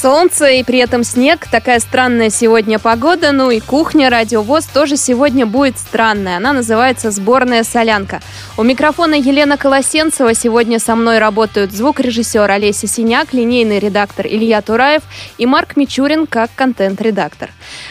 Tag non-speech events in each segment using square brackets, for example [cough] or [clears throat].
Солнце и при этом снег. Такая странная сегодня погода. Ну и кухня Радиовоз тоже сегодня будет странная. Она называется «Сборная солянка». У микрофона Елена Колосенцева. Сегодня со мной работают звукорежиссер Олеся Синяк, линейный редактор Илья Тураев и Марк Мичурин как контент-редактор.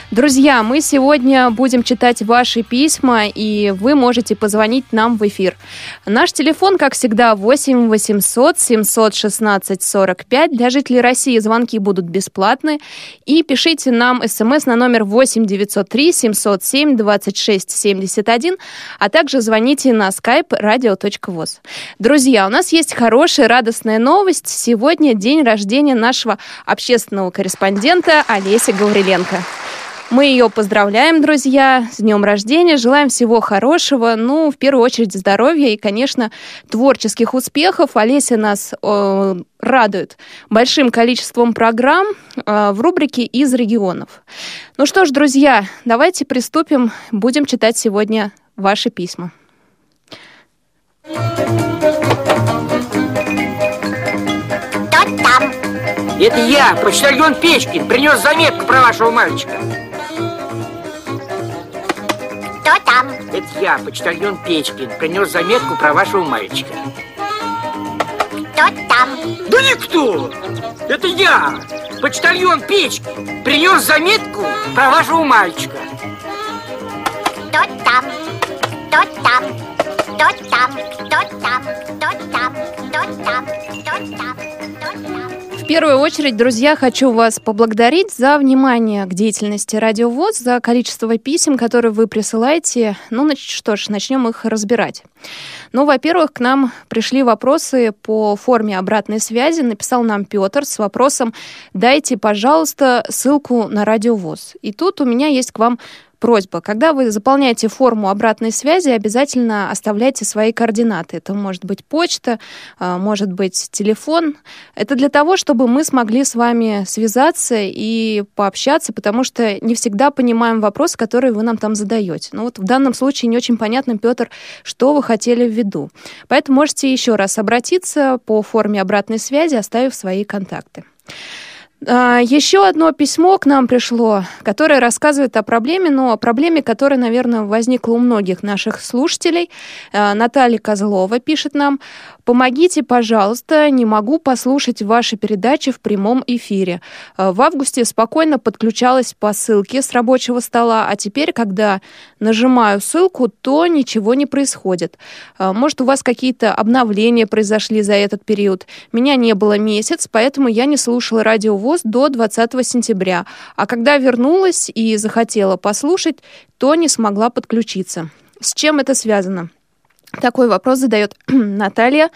Друзья, мы сегодня будем читать ваши письма, и вы можете позвонить нам в эфир. Наш телефон, как всегда, 8 800 716 45. Для жителей России звонки будут бесплатны. И пишите нам смс на номер 8 903 707 26 71, а также звоните на skype radio.voz. Друзья, у нас есть хорошая, радостная новость. Сегодня день рождения нашего общественного корреспондента Олеси Гавриленко. Мы ее поздравляем, друзья, с днем рождения, желаем всего хорошего, ну, в первую очередь здоровья и, конечно, творческих успехов. Олеся нас э, радует большим количеством программ э, в рубрике «Из регионов». Ну что ж, друзья, давайте приступим, будем читать сегодня ваши письма. Кто там? Это я, почтальон Печкин, принес заметку про вашего мальчика. Кто там? Это я, почтальон Печкин, принес заметку про вашего мальчика. Кто там? Да никто! Это я, почтальон Печкин, принес заметку про вашего мальчика. Кто там? Кто там? Кто там? Кто там? Кто там? Кто там? Первую очередь, друзья, хочу вас поблагодарить за внимание к деятельности Радио ВОЗ, за количество писем, которые вы присылаете. Ну, нач- что ж, начнем их разбирать. Ну, во-первых, к нам пришли вопросы по форме обратной связи. Написал нам Петр с вопросом «Дайте, пожалуйста, ссылку на Радио ВОЗ». И тут у меня есть к вам просьба. Когда вы заполняете форму обратной связи, обязательно оставляйте свои координаты. Это может быть почта, а, может быть телефон. Это для того, чтобы мы смогли с вами связаться и пообщаться, потому что не всегда понимаем вопрос, который вы нам там задаете. Ну вот в данном случае не очень понятно, Петр, что вы хотели в виду. Поэтому можете еще раз обратиться по форме обратной связи, оставив свои контакты. А, Еще одно письмо к нам пришло, которое рассказывает о проблеме, но о проблеме, которая, наверное, возникла у многих наших слушателей. А, Наталья Козлова пишет нам, помогите, пожалуйста, не могу послушать ваши передачи в прямом эфире. А, В августе спокойно подключалась по ссылке с рабочего стола, а теперь, когда нажимаю ссылку, то ничего не происходит. А, Может, у вас какие-то обновления произошли за этот период. Меня не было месяц, поэтому я не слушала радио ВОЗ до 20 сентября. А когда вернулась и захотела послушать, то не смогла подключиться. С чем это связано? Такой вопрос задает [clears throat] Наталья.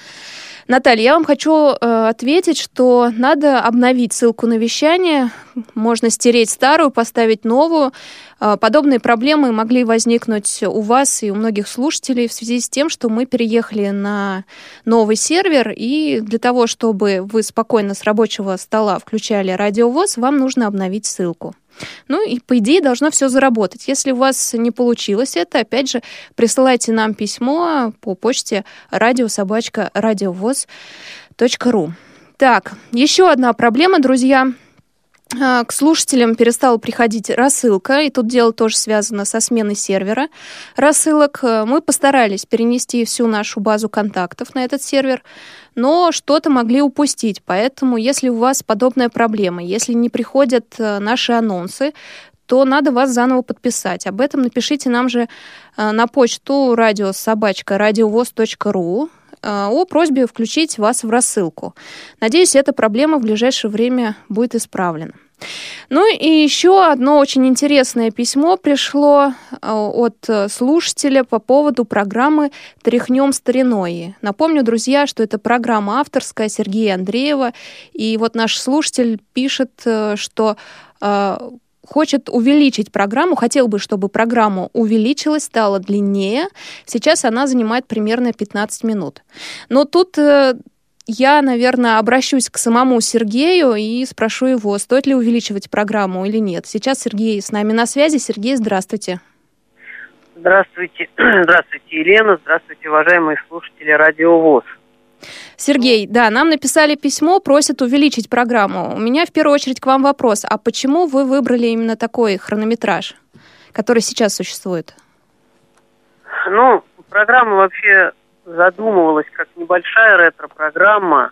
Наталья, я вам хочу э, ответить, что надо обновить ссылку на вещание. Можно стереть старую, поставить новую. Э, подобные проблемы могли возникнуть у вас и у многих слушателей в связи с тем, что мы переехали на новый сервер, и для того, чтобы вы спокойно с рабочего стола включали радиовоз, вам нужно обновить ссылку. Ну и, по идее, должно все заработать. Если у вас не получилось это, опять же, присылайте нам письмо по почте радиособачка радиовоз.ру. Так, еще одна проблема, друзья. А, К слушателям перестала приходить рассылка, и тут дело тоже связано со сменой сервера рассылок. Э, Мы постарались перенести всю нашу базу контактов на этот сервер, но что-то могли упустить. Поэтому, если у вас подобная проблема, если не приходят э, наши анонсы, то надо вас заново подписать. Об этом напишите нам же э, на почту радиособачка радиовоз.ру э, о просьбе включить вас в рассылку. Надеюсь, эта проблема в ближайшее время будет исправлена. Ну и еще одно очень интересное письмо пришло э, от э, слушателя по поводу программы «Тряхнем стариной». Напомню, друзья, что это программа авторская Сергея Андреева. И вот наш слушатель пишет, э, что хочет увеличить программу, хотел бы, чтобы программа увеличилась, стала длиннее. Сейчас она занимает примерно 15 минут. Но тут я, наверное, обращусь к самому Сергею и спрошу его, стоит ли увеличивать программу или нет. Сейчас Сергей с нами на связи. Сергей, здравствуйте. Здравствуйте, [clears throat] здравствуйте, Елена, здравствуйте, уважаемые слушатели Радио ВОЗ. Сергей, да, нам написали письмо, просят увеличить программу. У меня в первую очередь к вам вопрос. А почему вы выбрали именно такой хронометраж, который сейчас существует? Ну, программа вообще задумывалась как небольшая ретро-программа.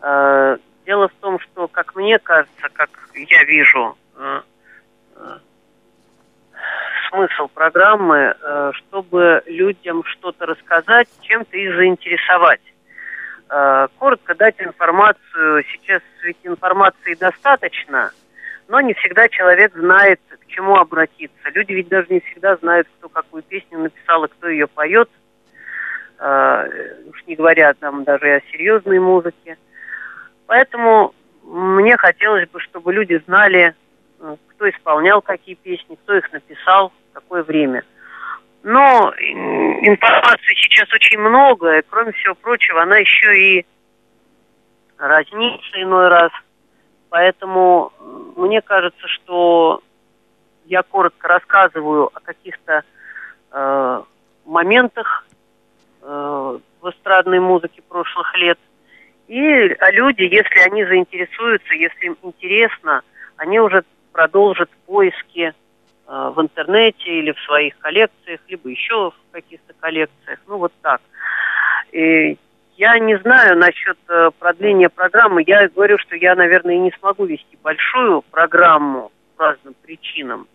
Э, дело в том, что, как мне кажется, как я вижу, э, э, смысл программы, чтобы людям что-то рассказать, чем-то их заинтересовать. Коротко дать информацию. Сейчас ведь информации достаточно, но не всегда человек знает, к чему обратиться. Люди ведь даже не всегда знают, кто какую песню написал и кто ее поет – уж не говоря там даже о серьезной музыке. Поэтому мне хотелось бы, чтобы люди знали, э, кто исполнял какие песни, кто их написал, в какое время. Но информации сейчас очень много, и кроме всего прочего, она еще и разнится иной раз. Поэтому мне кажется, что я коротко рассказываю о каких-то э, моментах Э, в эстрадной музыке прошлых лет. И люди, если они заинтересуются, если им интересно, они уже продолжат поиски э, в интернете или в своих коллекциях, либо еще в каких-то коллекциях. Ну, вот так. И я не знаю насчет э, продления программы. Я говорю, что я, наверное, не смогу вести большую программу по разным причинам.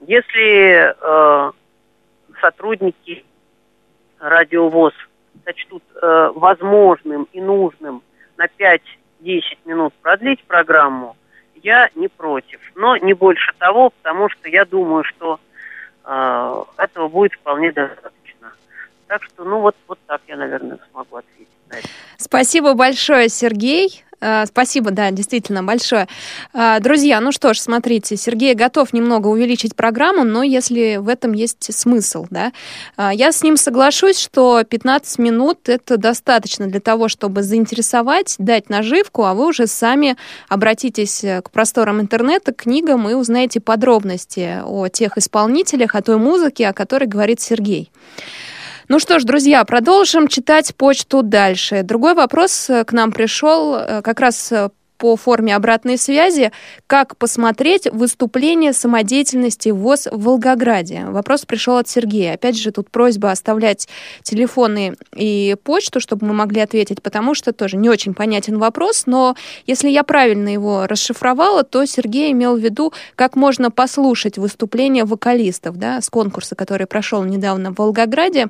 Если э, сотрудники радиовоз сочтут э, возможным и нужным на 5-10 минут продлить программу, я не против. Но не больше того, потому что я думаю, что э, этого будет вполне достаточно. Так что, ну вот, вот так я, наверное, смогу ответить на это. Спасибо большое, Сергей. Э, спасибо, да, действительно, большое. Э, друзья, ну что ж, смотрите, Сергей готов немного увеличить программу, но если в этом есть смысл, да. Э, я с ним соглашусь, что 15 минут — это достаточно для того, чтобы заинтересовать, дать наживку, а вы уже сами обратитесь к просторам интернета, к книгам и узнаете подробности о тех исполнителях, о той музыке, о которой говорит Сергей. Ну что ж, друзья, продолжим читать почту дальше. Другой вопрос э, к нам пришел э, как раз э, по форме обратной связи, как посмотреть выступление самодеятельности ВОЗ в Волгограде. Вопрос пришел от Сергея. Опять же, тут просьба оставлять телефоны и почту, чтобы мы могли ответить, потому что тоже не очень понятен вопрос, но если я правильно его расшифровала, то Сергей имел в виду, как можно послушать выступление вокалистов да, с конкурса, который прошел недавно в Волгограде.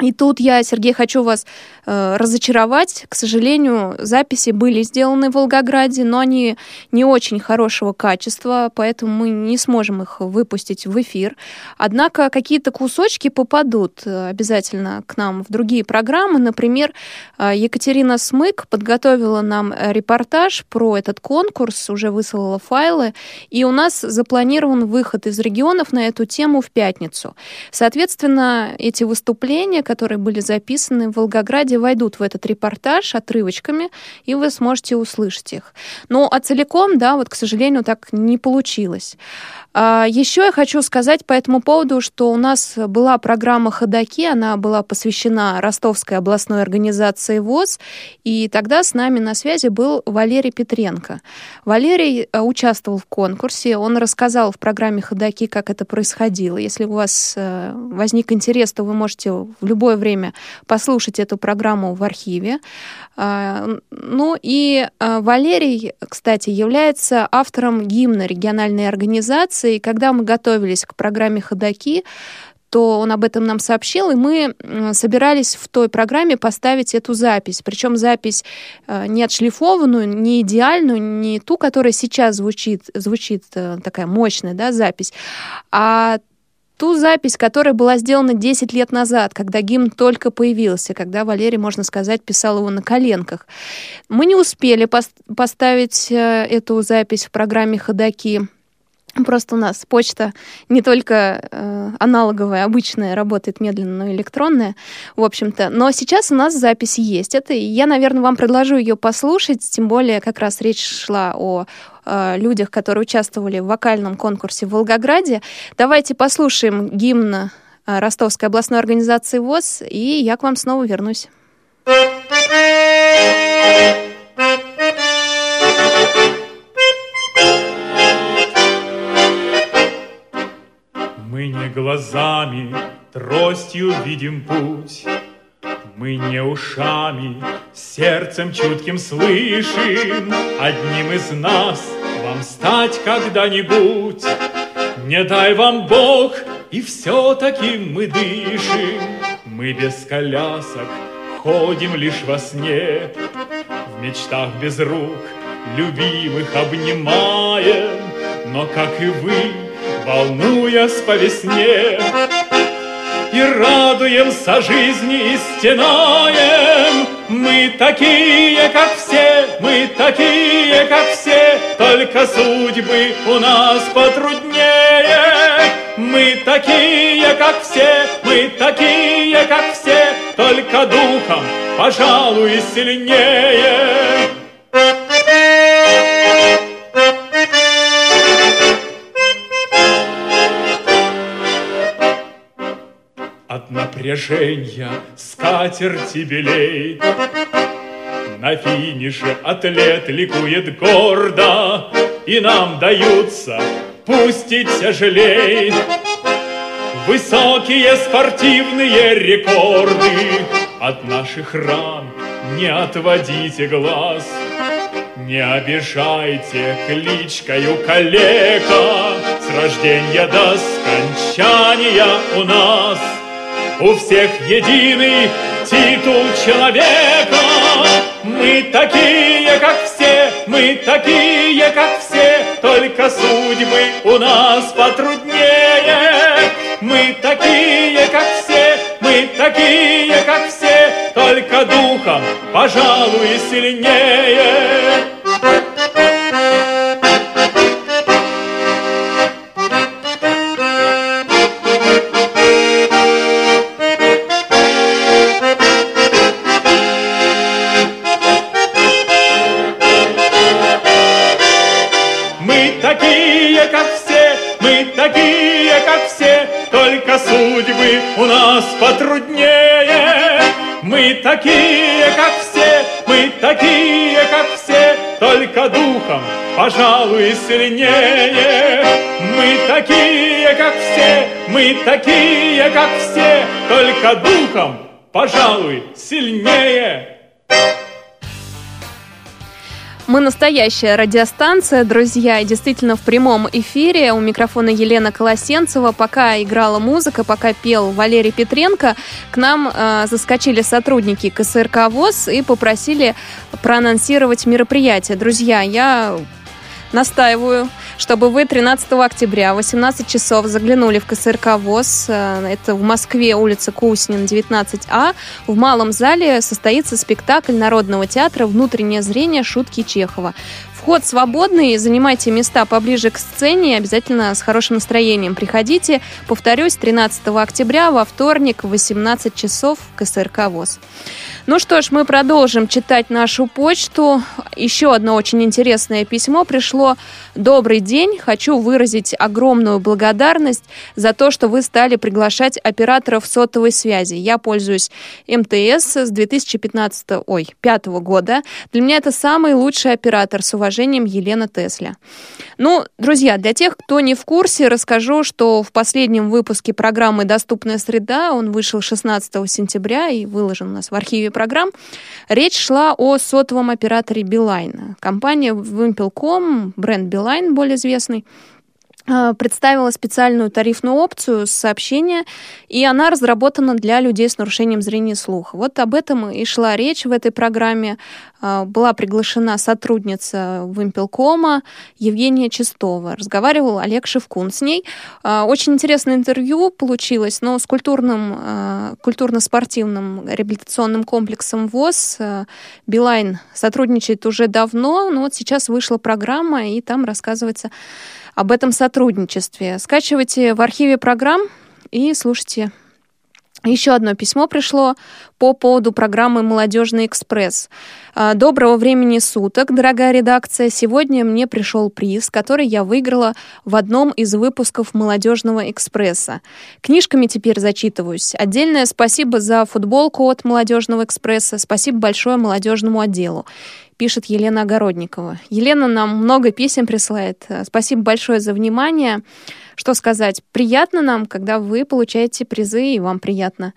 И тут я, Сергей, хочу вас э, разочаровать. К сожалению, записи были сделаны в Волгограде, но они не очень хорошего качества, поэтому мы не сможем их выпустить в эфир. Однако какие-то кусочки попадут э, обязательно к нам в другие программы. Например, э, Екатерина Смык подготовила нам репортаж про этот конкурс, уже высылала файлы, и у нас запланирован выход из регионов на эту тему в пятницу. Соответственно, эти выступления которые были записаны в Волгограде, войдут в этот репортаж отрывочками, и вы сможете услышать их. Но а целиком, да, вот, к сожалению, так не получилось. А, еще я хочу сказать по этому поводу, что у нас была программа «Ходоки», она была посвящена Ростовской областной организации ВОЗ, и тогда с нами на связи был Валерий Петренко. Валерий э, участвовал в конкурсе, он рассказал в программе «Ходоки», как это происходило. Если у вас э, возник интерес, то вы можете в любое время послушать эту программу в архиве. А, ну и э, Валерий, кстати, является автором гимна региональной организации, и когда мы готовились к программе «Ходоки», то он об этом нам сообщил, и мы собирались в той программе поставить эту запись. Причем запись э, не отшлифованную, не идеальную, не ту, которая сейчас звучит, звучит э, такая мощная да, запись, а ту запись, которая была сделана 10 лет назад, когда гимн только появился, когда Валерий, можно сказать, писал его на коленках. Мы не успели поставить э, эту запись в программе «Ходоки», Просто у нас почта не только э, аналоговая, обычная, работает медленно, но и электронная, в общем-то. Но сейчас у нас запись есть. Это я, наверное, вам предложу ее послушать, тем более как раз речь шла о э, людях, которые участвовали в вокальном конкурсе в Волгограде. Давайте послушаем гимн э, Ростовской областной организации ВОЗ, и я к вам снова вернусь. Глазами, тростью видим путь, Мы не ушами, сердцем чутким слышим, Одним из нас вам стать когда-нибудь. Не дай вам Бог, и все-таки мы дышим, Мы без колясок ходим лишь во сне, В мечтах без рук любимых обнимаем, Но, как и вы, волнуясь по весне. И радуемся жизни и стенаем. Мы такие, как все, мы такие, как все, Только судьбы у нас потруднее. Мы такие, как все, мы такие, как все, Только духом, пожалуй, сильнее. Напряжения скатерти белей. На финише атлет ликует гордо, И нам даются, пусть и тяжелей, Высокие спортивные рекорды. От наших ран не отводите глаз, Не обижайте кличкою калека, С рождения до скончания у нас — у всех единый титул человека. Мы такие, как все, мы такие, как все, только судьбы у нас потруднее. Мы такие, как все, мы такие, как все, только духом, пожалуй, сильнее. У нас потруднее. Мы такие, как все, мы такие, как все, только духом, пожалуй, сильнее. Мы такие, как все, мы такие, как все, только духом, пожалуй, сильнее. Мы настоящая радиостанция, друзья, действительно в прямом эфире. У микрофона Елена Колосенцева. Пока играла музыка, пока пел Валерий Петренко, к нам э, заскочили сотрудники КСРК ВОЗ и попросили проанонсировать мероприятие. Друзья, я настаиваю чтобы вы 13 октября в 18 часов заглянули в КСРК ВОЗ. Э, это в Москве, улица Куснин, 19А. В малом зале состоится спектакль Народного театра «Внутреннее зрение. Шутки Чехова». Вход свободный, занимайте места поближе к сцене, обязательно с хорошим настроением приходите. Повторюсь, 13 октября во вторник в 18 часов КСРК ВОЗ. Ну что ж, мы продолжим читать нашу почту. Еще одно очень интересное письмо пришло. Добрый день. Хочу выразить огромную благодарность за то, что вы стали приглашать операторов сотовой связи. Я пользуюсь МТС с 2015 ой, 5 года. Для меня это самый лучший оператор. С уважением, Елена Тесля. Ну, друзья, для тех, кто не в курсе, расскажу, что в последнем выпуске программы «Доступная среда», он вышел 16 сентября и выложен у нас в архиве программ. Речь шла о сотовом операторе Билайн. Компания Wimpel.com, бренд Билайн более известный, представила специальную тарифную опцию сообщения, и она разработана для людей с нарушением зрения и слуха. Вот об этом и шла речь в этой программе. А, была приглашена сотрудница Вимпелкома Евгения Чистова. Разговаривал Олег Шевкун с ней. А, очень интересное интервью получилось, но с культурным, культурно-спортивным реабилитационным комплексом ВОЗ Билайн сотрудничает уже давно, но вот сейчас вышла программа, и там рассказывается об этом сотрудничестве. Скачивайте в архиве программ и слушайте Еще одно письмо пришло по поводу программы «Молодежный экспресс». А, Доброго времени суток, дорогая редакция. Сегодня мне пришел приз, который я выиграла в одном из выпусков «Молодежного экспресса». Книжками теперь зачитываюсь. Отдельное спасибо за футболку от «Молодежного экспресса». Спасибо большое молодежному отделу пишет Елена Огородникова. Елена нам много писем присылает. Спасибо большое за внимание. Что сказать? Приятно нам, когда вы получаете призы, и вам приятно.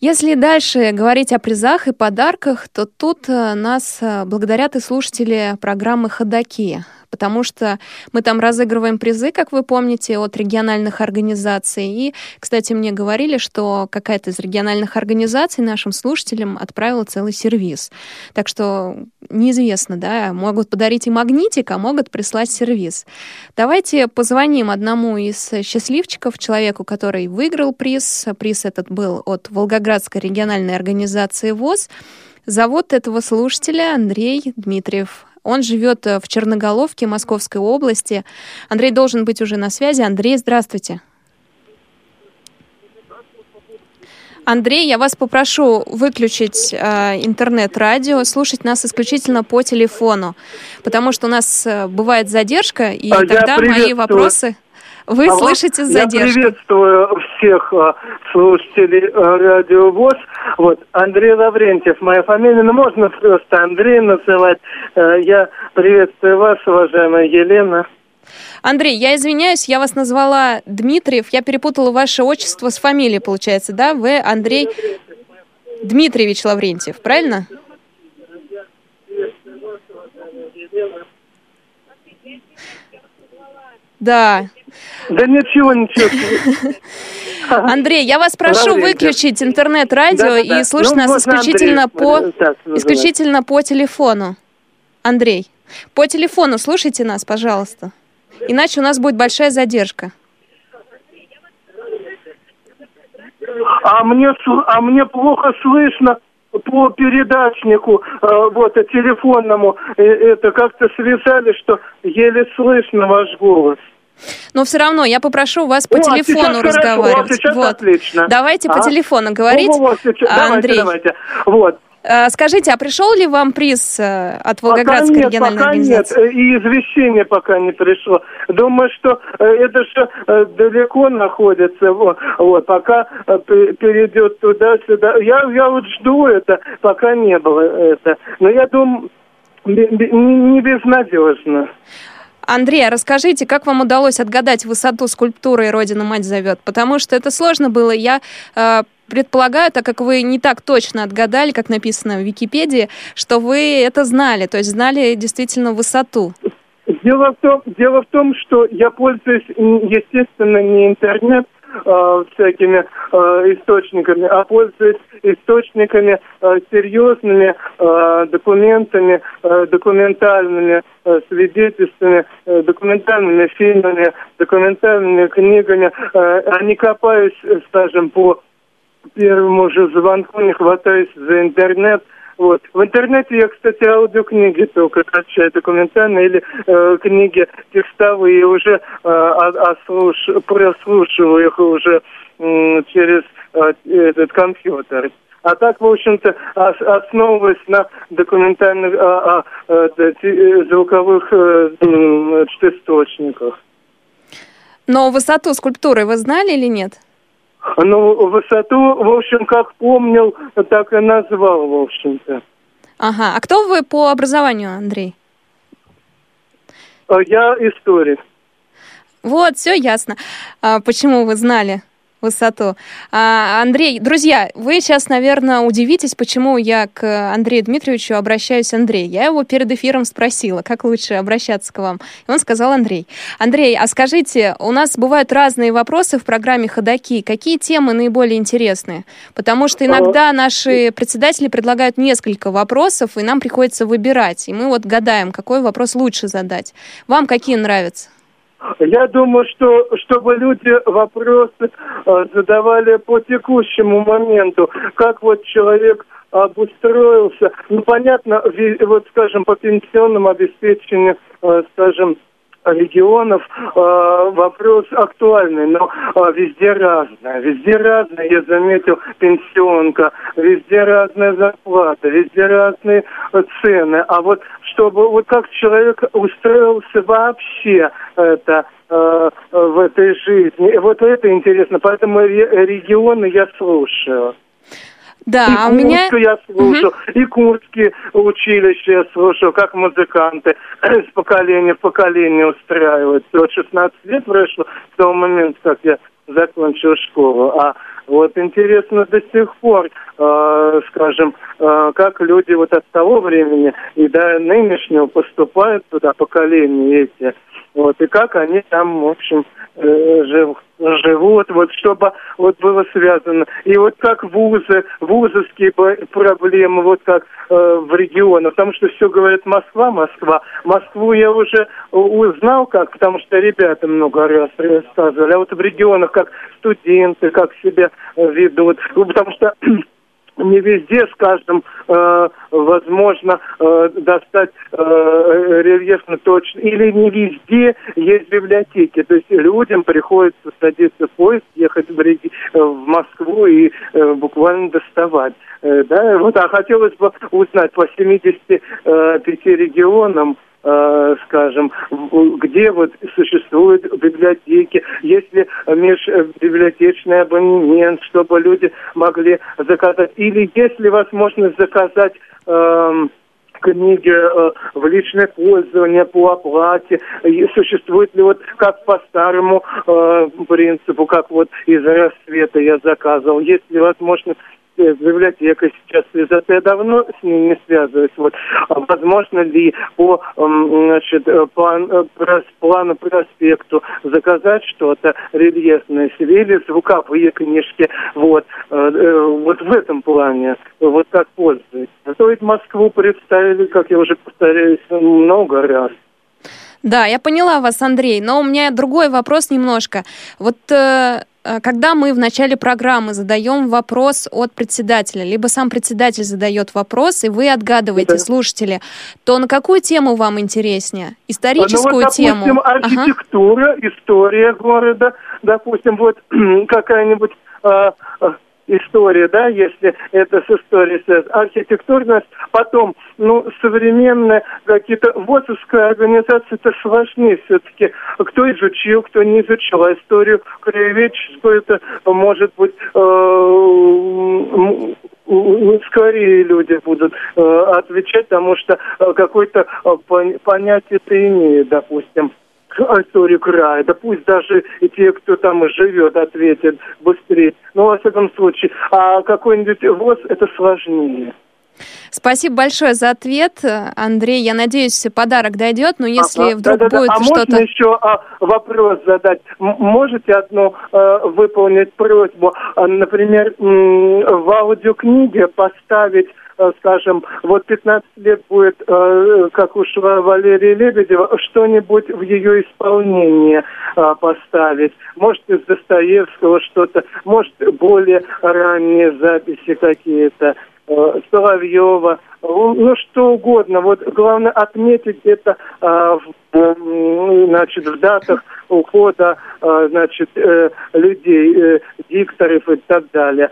Если дальше говорить о призах и подарках, то тут э, нас э, благодарят и слушатели программы «Ходоки» потому что мы там разыгрываем призы, как вы помните, от региональных организаций. И, кстати, мне говорили, что какая-то из региональных организаций нашим слушателям отправила целый сервис. Так что неизвестно, да, могут подарить и магнитик, а могут прислать сервис. Давайте позвоним одному из счастливчиков, человеку, который выиграл приз. Приз этот был от Волгоградской региональной организации ВОЗ. Зовут этого слушателя Андрей Дмитриев. Он живет э, в Черноголовке Московской области. Андрей должен быть уже на связи. Андрей, здравствуйте. Андрей, я вас попрошу выключить э, интернет-радио, слушать нас исключительно по телефону, потому что у нас э, бывает задержка, и А, тогда мои вопросы вы Алло, слышите с Я приветствую всех а, слушателей а, Радио ВОЗ. Вот, Андрей Лаврентьев, моя фамилия, ну можно просто Андрей называть. Э, Я приветствую вас, уважаемая Елена. Андрей, я извиняюсь, я вас назвала Дмитриев, я перепутала ваше отчество с фамилией, получается, да? Вы Андрей Дмитриевич Лаврентьев, правильно? Да. Да ничего, ничего. [laughs] Андрей, я вас прошу выключить интернет-радио и слушать Ну, нас можно исключительно по исключительно по телефону. Андрей, по телефону слушайте нас, пожалуйста. Иначе у нас будет большая задержка. А мне, а мне плохо слышно по передатчику, э, вот, э, телефонному. Э, Это как-то связали, что еле слышно ваш голос. Но все равно я попрошу вас по О, телефону сейчас хорошо, разговаривать. вот сейчас вот. отлично. Давайте по А? телефону говорить. Во-во-во, сейчас- А, давайте, Андрей, давайте. Вот. э, скажите, а пришел ли вам приз э, от Пока Волгоградской нет, региональной пока организации? нет, э, и извещение пока не пришло. Думаю, что это же далеко находится, вот, вот, пока пе- перейдет туда-сюда. Я, я вот жду это, пока не было это. Но я думаю, не безнадежно. Андрей, а расскажите, как вам удалось отгадать высоту скульптуры «Родина мать зовет»? Потому что это сложно было. Я э, предполагаю, так как вы не так точно отгадали, как написано в Википедии, что вы это знали, то есть знали действительно высоту. Дело в том, дело в том, что я пользуюсь, естественно, не интернет э, всякими э, источниками, а пользуюсь источниками э, серьезными э, документами, документальными свидетельствами, документальными фильмами, документальными книгами, а не копаюсь, э, скажем, по первому же звонку, не хватаюсь за интернет. Вот. В интернете я, кстати, аудиокниги только качаю, документальные или э, книги текстовые, уже э, ослуш- прослушиваю их уже м, через э, этот компьютер. А так, в общем-то, ос- основываясь на документальных а, а, э, э, звуковых э, значит, источниках. Но высоту скульптуры вы знали или нет? Ну, высоту, в общем, как помнил, так и назвал, в общем-то. Ага. А кто вы по образованию, Андрей? А Я историк. Вот, все ясно. А, почему вы знали высоту? А, Андрей, друзья, вы сейчас, наверное, удивитесь, почему я к Андрею Дмитриевичу обращаюсь Андрей. Я его перед эфиром спросила, как лучше обращаться к вам. И он сказал Андрей. Андрей, а скажите, у нас бывают разные вопросы в программе «Ходоки». Какие темы наиболее интересные? Потому что иногда наши председатели предлагают несколько вопросов, и нам приходится выбирать. И мы вот гадаем, какой вопрос лучше задать. Вам какие нравятся? Я думаю, что чтобы люди вопросы э, задавали по текущему моменту, как вот человек обустроился, ну понятно, вот скажем по пенсионному обеспечению, э, скажем, регионов э, вопрос актуальный, но э, везде разное. Везде разное, я заметил, пенсионка, везде разная зарплата, везде разные э, цены. А вот чтобы вот как человек устроился вообще это э, в этой жизни, вот это интересно. Поэтому регионы я слушаю. Да, и а у меня... я слушаю, угу. и курские училища я слушаю, как музыканты [clears throat] с поколения в поколение устраивают. Вот 16 лет прошло с того момента, как я закончил школу. А вот интересно до сих пор, скажем, э, как люди вот от того времени и до нынешнего поступают туда поколения эти. Вот, и как они там, в общем, э, живут живут, вот чтобы вот было связано. И вот как вузы, вузовские проблемы, вот как э, в регионах, потому что все говорят Москва, Москва. Москву я уже узнал как, потому что ребята много раз рассказывали, а вот в регионах как студенты, как себя ведут, ну, потому что не везде, скажем, э, возможно э, достать э, рельефно точно, или не везде есть библиотеки. То есть людям приходится садиться в поезд, ехать в, реги... в Москву и э, буквально доставать. Э, да? вот, а хотелось бы узнать по 75 регионам, э, скажем, где вот существуют библиотеки, есть ли межбиблиотечный абонемент, чтобы люди могли заказать, или есть ли возможность заказать э, книги э, в личное пользование по оплате, и существует ли вот как по старому э, принципу, как вот из рассвета я заказывал, есть ли возможность с библиотекой сейчас связаться. Я давно с ней не связываюсь. Вот. А возможно ли по значит, э, план, э, плану проспекту заказать что-то рельефное или звуковые книжки. Вот. Э, вот в этом плане. Вот как пользуется. То ведь Москву представили, как я уже повторяюсь, много раз. Да, я поняла вас, Андрей, но у меня другой вопрос немножко. Вот Э, когда мы в начале программы задаем вопрос от председателя, либо сам председатель задает вопрос, и вы отгадываете, да. слушатели, то на какую тему вам интереснее? Историческую ну, вот, допустим, тему? архитектура, ага. история города, допустим, вот [clears throat] какая-нибудь а, а, история, да, если это с историей связано, архитектурность, потом, ну, современная какие-то ВОЗовская организация, это сложнее все-таки. Кто изучил, кто не изучил, а историю краеведческую, это может быть э, скорее люди будут э, отвечать, потому что э, какое-то э, понятие это имеет, допустим историю края. Да пусть даже и те, кто там живет, ответят быстрее. Но, во всяком случае, а какой-нибудь ВОЗ это сложнее. Спасибо большое за ответ, Андрей. Я надеюсь, подарок дойдет, но если ага, вдруг да, да, будет да. А что-то... можно еще а, вопрос задать? М- можете одну а, выполнить просьбу? А, например, м- в аудиокниге поставить Э, скажем, вот 15 лет будет, э, как ушла Валерия Лебедева, что-нибудь в ее исполнении э, поставить. Может, из Достоевского что-то, может, более ранние записи какие-то. Соловьева, ну что угодно. Вот главное отметить это в, значит, в датах ухода значит, людей, дикторов и так далее.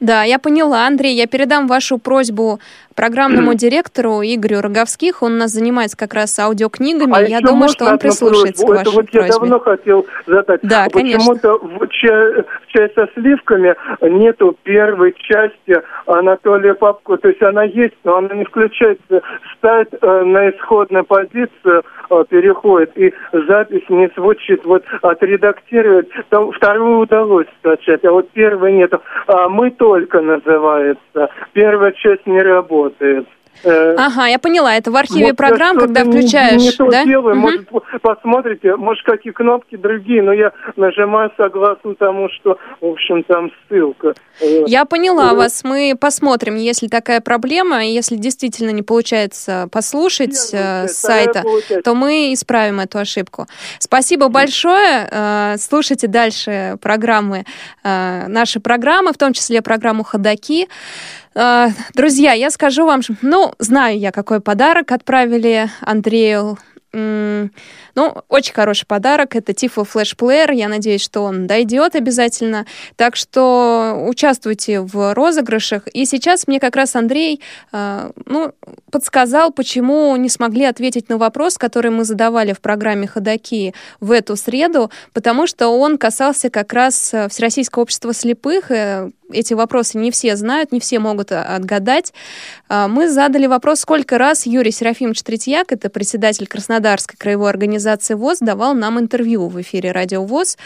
Да, я поняла, Андрей. Я передам вашу просьбу программному [clears throat] директору Игорю Роговских. Он у нас занимается как раз аудиокнигами. А я думаю, что он прислушается просьбу? к вашей Это вот просьбе. я давно хотел задать. Да, Почему-то в, чай, в чай со сливками нету первой части Анатолия Попко. То есть она есть, но она не включается. Ставит э, на исходную позицию, э, переходит, и запись не звучит. Вот отредактировать. Там вторую удалось скачать, а вот первой нету. А мы только называется. Первая часть не работает ага, я поняла. Это в архиве вот программ, когда включаешь, не, не то да? делаю, угу. может, посмотрите, может, какие кнопки другие, но я нажимаю согласно тому, что, в общем, там ссылка. Э, я поняла вот. вас. Мы посмотрим, если такая проблема, если действительно не получается послушать я, с сайта, то мы исправим эту ошибку. Спасибо большое. Э, слушайте дальше программы, наши программы, в том числе программу «Ходоки». А, друзья, я скажу вам, ну, знаю я, какой подарок отправили Андрею ну, очень хороший подарок. Это Tiflo Flash Player. Я надеюсь, что он дойдет обязательно. Так что участвуйте в розыгрышах. И сейчас мне как раз Андрей э, ну, подсказал, почему не смогли ответить на вопрос, который мы задавали в программе «Ходоки» в эту среду, потому что он касался как раз э, Всероссийского общества слепых. Э, эти вопросы не все знают, не все могут э, отгадать. Мы задали вопрос, сколько раз Юрий Серафимович Третьяк, это председатель Краснодарской краевой организации ВОЗ, давал нам интервью в эфире Радио ВОЗ,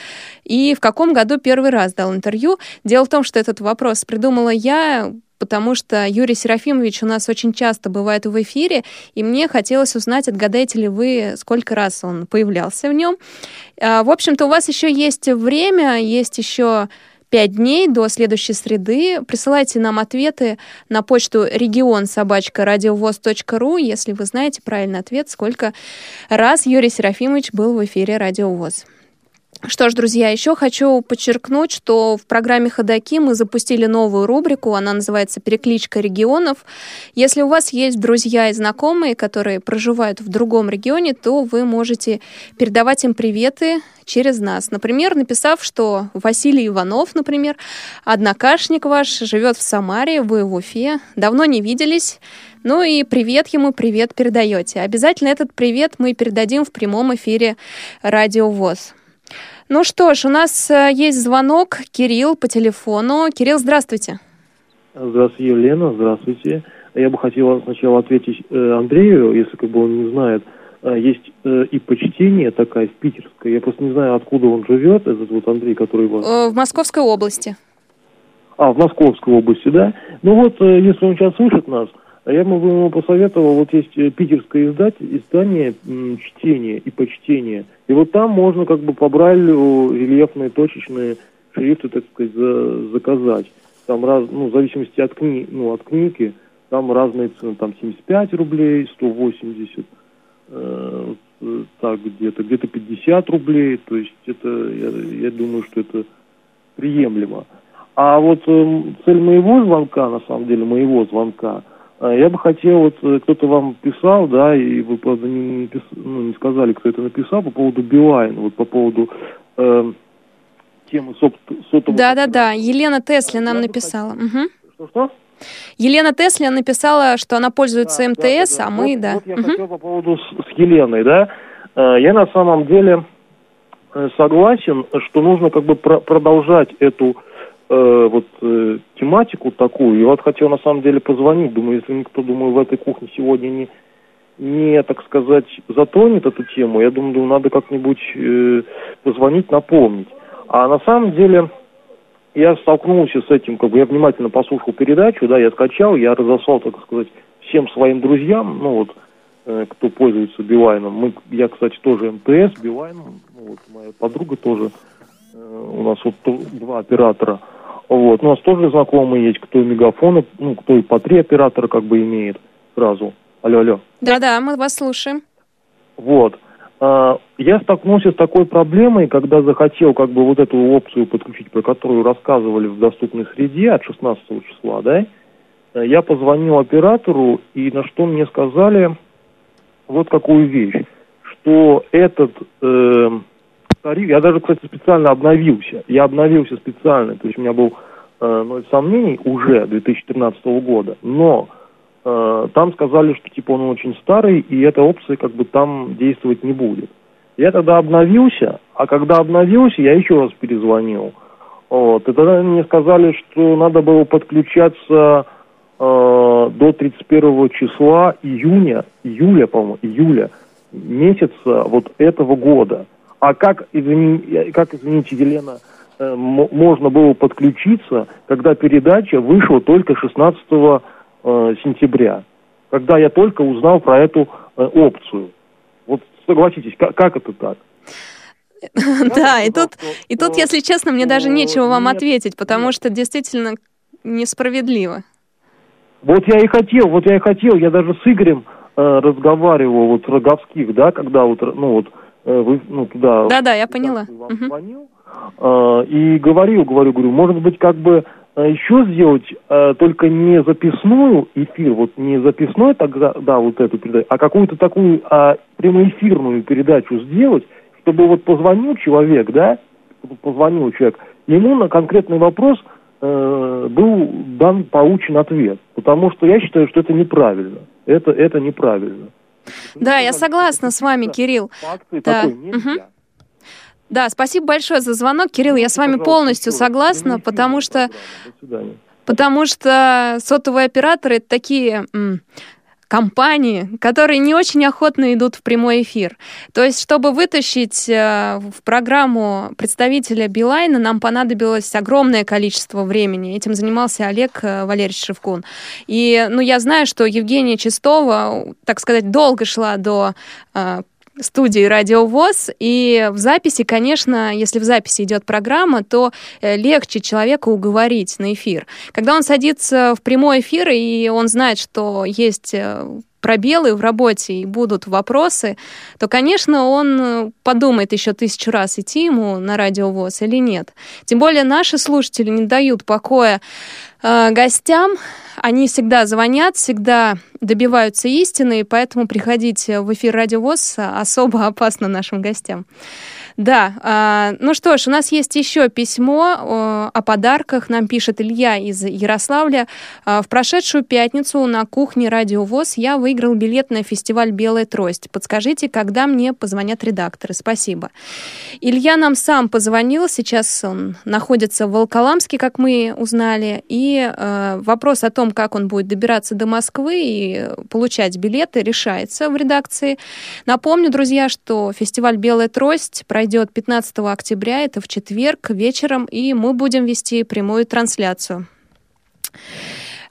и в каком году первый раз дал интервью. Дело в том, что этот вопрос придумала я, потому что Юрий Серафимович у нас очень часто бывает в эфире, и мне хотелось узнать, отгадаете ли вы, сколько раз он появлялся в нем. А, в общем-то, у вас еще есть время, есть еще пять дней до следующей среды. Присылайте нам ответы на почту регион собачка радиовоз.ру, если вы знаете правильный ответ, сколько раз Юрий Серафимович был в эфире Радио ВОЗ. Что ж, друзья, еще хочу подчеркнуть, что в программе «Ходоки» мы запустили новую рубрику, она называется «Перекличка регионов». Если у вас есть друзья и знакомые, которые проживают в другом регионе, то вы можете передавать им приветы через нас. Например, написав, что Василий Иванов, например, однокашник ваш, живет в Самаре, вы в Уфе, давно не виделись, ну и привет ему, привет передаете. Обязательно этот привет мы передадим в прямом эфире Радио ВОЗ. Ну что ж, у нас э, есть звонок. Кирилл по телефону. Кирилл, здравствуйте. Здравствуйте, Елена, здравствуйте. Я бы хотел сначала ответить э, Андрею, если как бы он не знает. Э, есть и почтение такая в питерская. Я просто не знаю, откуда он живет, этот вот Андрей, который вас... В Московской области. А, в Московской области, да? Ну вот, если он сейчас слышит нас, я бы ему посоветовал, вот есть э, питерское издатель, издание чтения и почтения. И вот там можно как бы по Брайлю рельефные точечные шрифты, так сказать, за, заказать. Там раз, ну, в зависимости от, кни, ну, от книги, там разные цены, там 75 рублей, 180, э, так где-то, где-то 50 рублей, то есть это, я, я думаю, что это приемлемо. А вот э, цель моего звонка, на самом деле, моего звонка – а я бы хотел, вот э, кто-то вам писал, да, и вы, правда, не, напис... ну, не сказали, кто это написал, по поводу Билайн, вот по поводу э, темы сот... сотового... Да-да-да, Елена Тесли нам написала. Что-что? Елена Тесли написала, что она пользуется да, МТС, да, да, а мы, вот, да. Вот я угу. хотел по поводу с, с Еленой, да. Э, я на самом деле э, согласен, что нужно как бы про- продолжать эту э, вот э, тематику такую. И вот хотел на самом деле позвонить. Думаю, если никто, думаю, в этой кухне сегодня не, не так сказать, затронет эту тему, я думаю, надо как-нибудь э, позвонить, напомнить. А на самом деле я столкнулся с этим, как бы я внимательно послушал передачу, да, я скачал, я разослал, так сказать, всем своим друзьям, ну вот, э, кто пользуется Билайном. Мы, я, кстати, тоже МТС, Билайн, ну, вот моя подруга тоже, э, у нас вот два оператора – вот. У нас тоже знакомые есть, кто и мегафоны, ну, кто и по три оператора как бы имеет сразу. Алло, алло. Да-да, мы вас слушаем. Вот. А, я столкнулся с такой проблемой, когда захотел как бы вот эту опцию подключить, про которую рассказывали в доступной среде от 16 числа, да, я позвонил оператору, и на что мне сказали вот какую вещь, что этот э, тариф. Я даже, кстати, специально обновился. Я обновился специально, то есть у меня был э, ноль сомнений уже 2013 года, но э, там сказали, что типа он очень старый, и эта опция как бы там действовать не будет. Я тогда обновился, а когда обновился, я еще раз перезвонил. Вот, и тогда мне сказали, что надо было подключаться э, до 31 числа июня, июля, по-моему, июля месяца вот этого года. А как, извини, как извините, Елена, э, можно было подключиться, когда передача вышла только 16 э, сентября, когда я только узнал про эту э, опцию. Вот согласитесь, как, как это так? [laughs] Да, и тут, и тут, если честно, мне даже нечего вам ответить, потому что действительно несправедливо. Вот я и хотел, вот я и хотел, я даже с Игорем э, разговаривал, вот Роговских, да, когда вот, ну вот, вы, ну, туда... Да-да, я поняла. Вам угу. звонил, э, и говорил, говорю, говорю, может быть, как бы а еще сделать э, только не записную эфир, вот не записной тогда, да, вот эту передачу, а какую-то такую а, прямоэфирную передачу сделать, чтобы вот позвонил человек, да, позвонил человек, ему на конкретный вопрос э, был дан получен ответ. Потому что я считаю, что это неправильно. Это, это неправильно. Да, я согласна с вами, Кирилл. Да. Угу. Да, спасибо большое за звонок, Кирилл. Я с вами полностью согласна, потому что потому что сотовые операторы это такие компании, которые не очень охотно идут в прямой эфир. То есть, чтобы вытащить э, в программу представителя Билайна, нам понадобилось огромное количество времени. Этим занимался Олег э, Валерьевич Шевкун. И, ну, я знаю, что Евгения Чистова, так сказать, долго шла до э, студии Радио ВОЗ. И в записи, конечно, если в записи идет программа, то э, легче человека уговорить на эфир. Когда он садится в прямой эфир, и он знает, что есть э, пробелы в работе и будут вопросы, то, конечно, он э, подумает еще тысячу раз, идти ему на радиовоз или нет. Тем более наши слушатели не дают покоя э, гостям, они всегда звонят, всегда добиваются истины, и поэтому приходить в эфир радиовоз особо опасно нашим гостям. Да, а, ну что ж, у нас есть еще письмо о подарках. Нам пишет Илья из Ярославля. А, в прошедшую пятницу на кухне Радио ВОЗ я выиграл билет на фестиваль «Белая трость». Подскажите, когда мне позвонят редакторы? Спасибо. Илья нам сам позвонил. Сейчас он находится в Волколамске, как мы узнали. И э, вопрос о том, как он будет добираться до Москвы и получать билеты, решается в редакции. Напомню, друзья, что фестиваль «Белая трость» пройдет пройдет 15 октября, это в четверг вечером, и мы будем вести прямую трансляцию.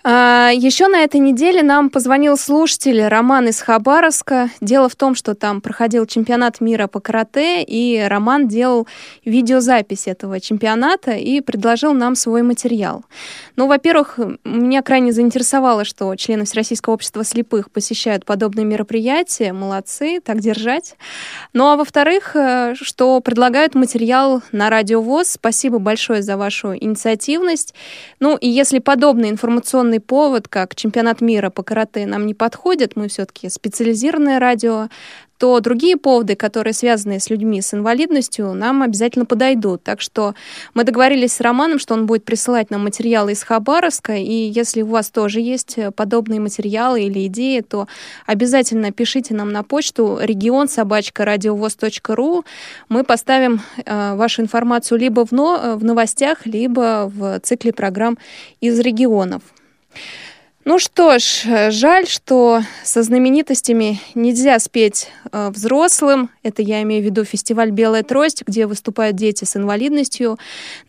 А, Еще на этой неделе нам позвонил слушатель Роман из Хабаровска. Дело в том, что там проходил чемпионат мира по карате, и Роман делал видеозапись этого чемпионата и предложил нам свой материал. Ну, во-первых, меня крайне заинтересовало, что члены Всероссийского общества слепых посещают подобные мероприятия. Молодцы, так держать. Ну, а во-вторых, э, что предлагают материал на радиовоз. Спасибо большое за вашу инициативность. Ну, и если подобный информационный главный повод, как чемпионат мира по карате, нам не подходит, мы все-таки специализированное радио, то другие поводы, которые связаны с людьми с инвалидностью, нам обязательно подойдут. Так что мы договорились с Романом, что он будет присылать нам материалы из Хабаровска, и если у вас тоже есть подобные материалы или идеи, то обязательно пишите нам на почту регион собачка радиовоз.ру. Мы поставим э, вашу информацию либо в, но, в новостях, либо в цикле программ из регионов. Ну что ж, жаль, что со знаменитостями нельзя спеть э, взрослым. Это я имею в виду фестиваль «Белая трость», где выступают дети с инвалидностью.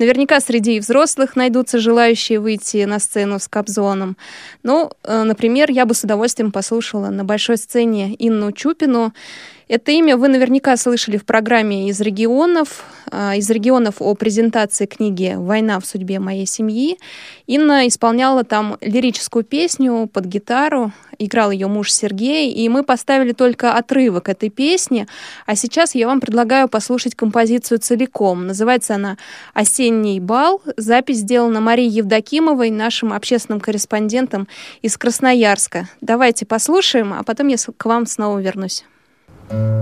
Наверняка среди взрослых найдутся желающие выйти на сцену с Кобзоном. Ну, э, например, я бы с удовольствием послушала на большой сцене Инну Чупину. Это имя вы наверняка слышали в программе из регионов, а, из регионов о презентации книги «Война в судьбе моей семьи». Инна исполняла там лирическую песню под гитару, играл ее муж Сергей, и мы поставили только отрывок этой песни, а сейчас я вам предлагаю послушать композицию целиком. Называется она «Осенний бал». Запись сделана Марией Евдокимовой, нашим общественным корреспондентом из Красноярска. Давайте послушаем, а потом я к вам снова вернусь. 嗯。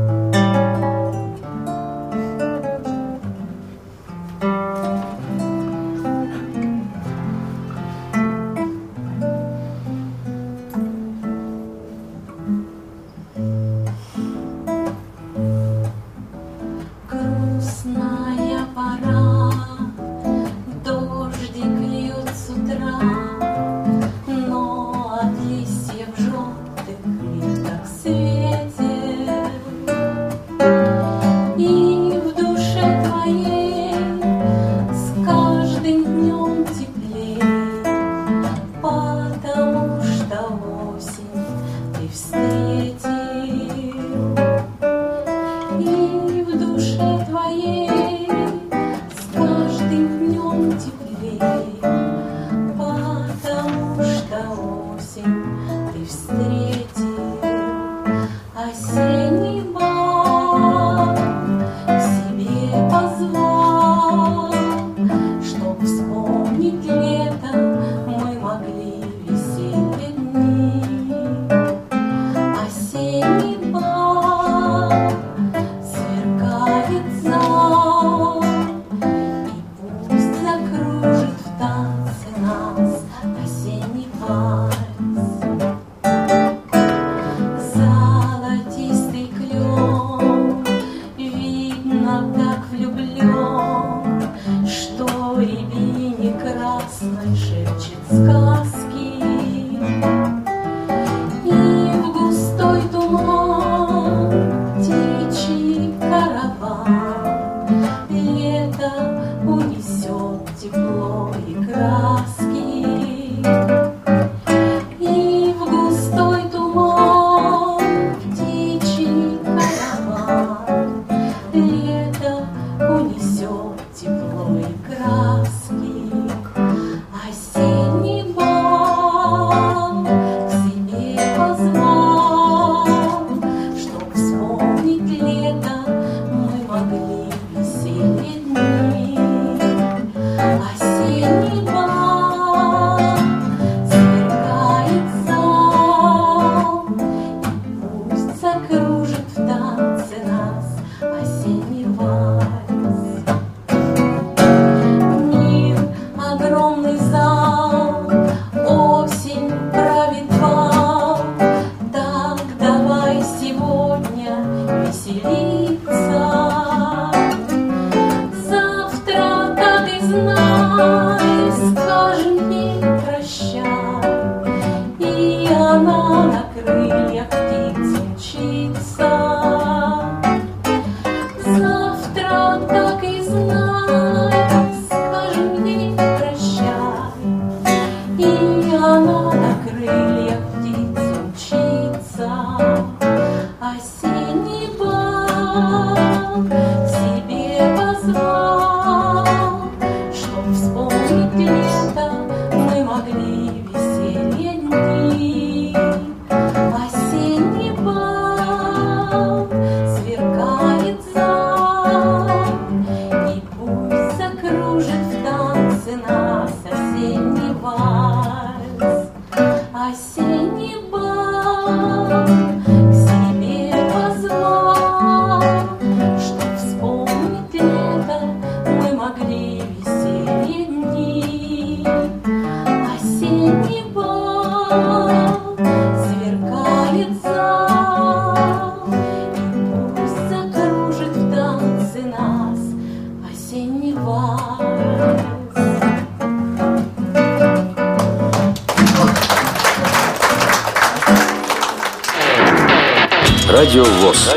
Радио ВОЗ.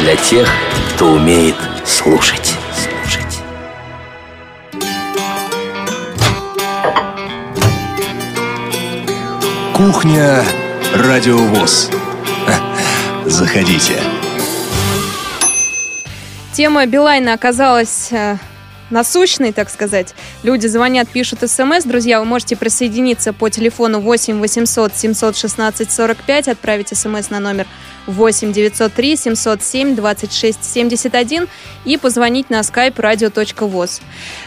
Для тех, кто умеет слушать. Кухня Радио ВОЗ. Заходите. Тема Билайна оказалась э, насущной, так сказать. Люди звонят, пишут смс. Друзья, вы можете присоединиться по телефону 8 800 716 45, отправить смс на номер 8 903 707 26 71 и позвонить на skype radio.voz.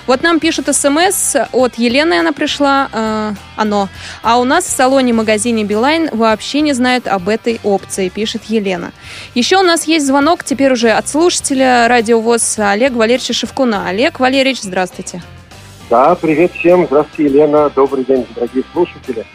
Вот нам пишут смс от Елены, она пришла, э, оно. А у нас в салоне-магазине Билайн вообще не знают об этой опции, пишет Елена. Еще у нас есть звонок теперь уже от слушателя Радио ВОЗ Олега Валерьевича Шевкуна. Олег Валерьевич, здравствуйте. Да, привет всем. Здравствуйте, Елена. Добрый день, дорогие слушатели.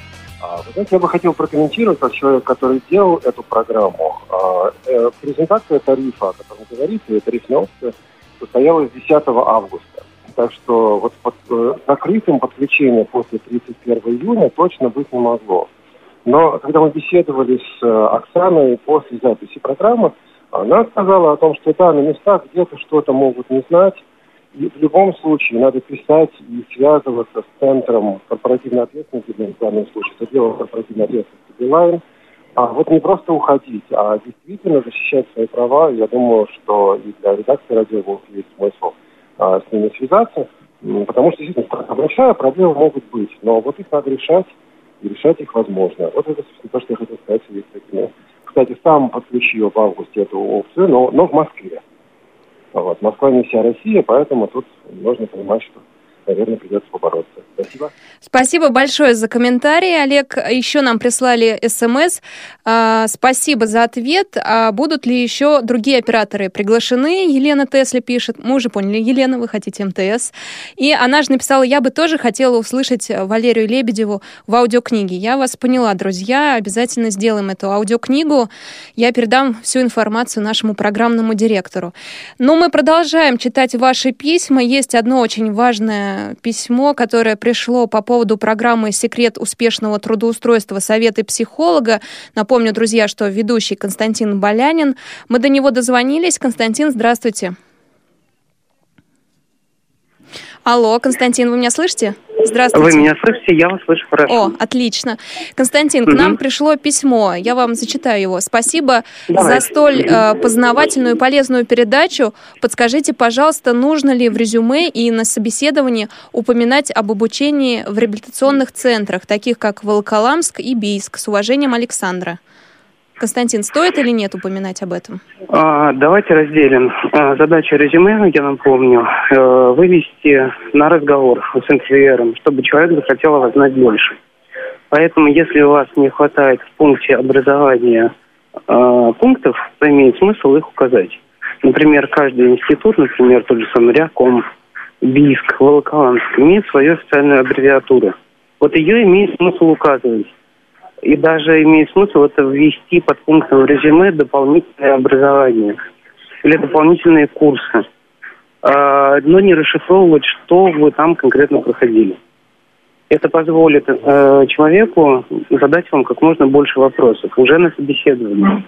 Знаете, я бы хотел прокомментировать, как человек, который делал эту программу. А, э, Презентация тарифа, о котором говорите, тарифная опция, состоялась 10 августа. Так что вот под э, закрытым подключение после 31 июня точно быть не могло. Но когда мы беседовали с э, Оксаной после записи программы, она сказала о том, что да, на местах где-то что-то могут не знать, в любом случае надо писать и связываться с Центром корпоративной ответственности, в данном случае, с отделом корпоративной ответственности Билайн, а вот не просто уходить, а действительно защищать свои права. Я думаю, что и для редакции радио «Волк» есть смысл а, с ними связаться, потому что действительно большая проблема могут быть, но вот их надо решать, и решать их возможно. Вот это, собственно, то, что я хотел сказать в. Кстати, сам подключил в августе эту опцию, но, но в Москве. Вот. Москва не вся Россия, поэтому тут нужно понимать, что, наверное, придется побороться. Спасибо. Спасибо большое за комментарий, Олег. Еще нам прислали смс. А, Спасибо за ответ. А будут ли еще другие операторы приглашены? Елена Тесли пишет. Мы уже поняли, Елена, вы хотите МТС. И она же написала, я бы тоже хотела услышать Валерию Лебедеву в аудиокниге. Я вас поняла, друзья. Обязательно сделаем эту аудиокнигу. Я передам всю информацию нашему программному директору. Но мы продолжаем читать ваши письма. Есть одно очень важное письмо, которое пришло по поводу программы «Секрет успешного трудоустройства. Советы психолога». Напомню, друзья, что ведущий Константин Болянин. Мы до него дозвонились. Константин, здравствуйте. Алло, Константин, вы меня слышите? Здравствуйте. Вы меня слышите? Я вас слышу хорошо. О, отлично. Константин, к нам пришло письмо. Я вам зачитаю его. Спасибо Давайте. за столь э, познавательную и полезную передачу. Подскажите, пожалуйста, нужно ли в резюме и на собеседовании упоминать об обучении в реабилитационных центрах, таких как Волоколамск и Бийск? С уважением, Александра. Константин, стоит или нет упоминать об этом? А, давайте разделим. А, задача резюме, я напомню, э, вывести на разговор с интервьюером, чтобы человек захотел вас знать больше. Поэтому, если у вас не хватает в пункте образования э, пунктов, то имеет смысл их указать. Например, каждый институт, например, тот же самый Ряком, БИСК, Волоколамск, имеет свою официальную аббревиатуру. Вот ее имеет смысл указывать. И даже имеет смысл это ввести под пунктом резюме дополнительное образование или дополнительные курсы, А, но не расшифровывать, что вы там конкретно проходили. Это позволит э, человеку задать вам как можно больше вопросов уже на собеседовании.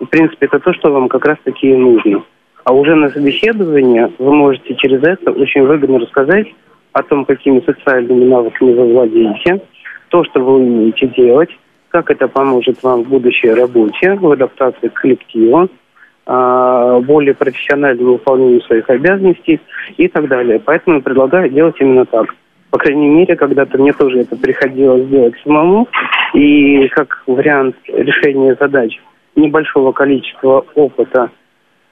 В принципе, это то, что вам как раз-таки и нужно. А уже на собеседовании вы можете через это очень выгодно рассказать о том, какими социальными навыками вы владеете, то, что вы умеете делать, как это поможет вам в будущей работе, в адаптации к коллективу, а, более профессиональному выполнению своих обязанностей и так далее. Поэтому я предлагаю делать именно так. По крайней мере, когда-то мне тоже это приходилось делать самому. И как вариант решения задач небольшого количества опыта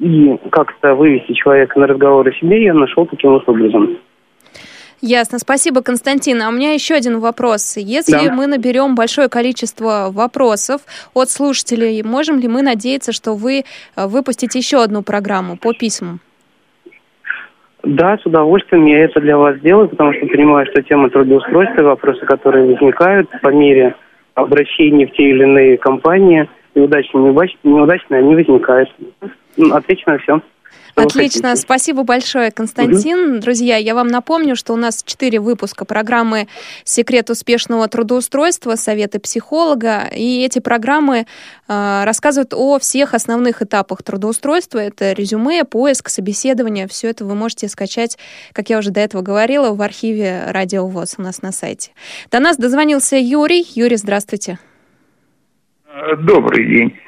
и как-то вывести человека на разговор о себе, я нашел таким вот образом. Ясно. Спасибо, Константин. А у меня еще один вопрос. Если Да. мы наберем большое количество вопросов от слушателей, можем ли мы надеяться, что вы э, выпустите еще одну программу по письмам? Да, с удовольствием я это для вас делаю, потому что понимаю, что тема трудоустройства, вопросы, которые возникают по мере обращений в те или иные компании, и удачные, неудач- неудачные, они возникают. Отвечу на все. Отлично, спасибо большое, Константин. Друзья, я вам напомню, что у нас четыре выпуска программы «Секрет успешного трудоустройства. Советы психолога». И эти программы э, рассказывают о всех основных этапах трудоустройства. Это резюме, поиск, собеседование. Все это вы можете скачать, как я уже до этого говорила, в архиве Радио ВОЗ у нас на сайте. До нас дозвонился Юрий. Юрий, здравствуйте. Добрый день.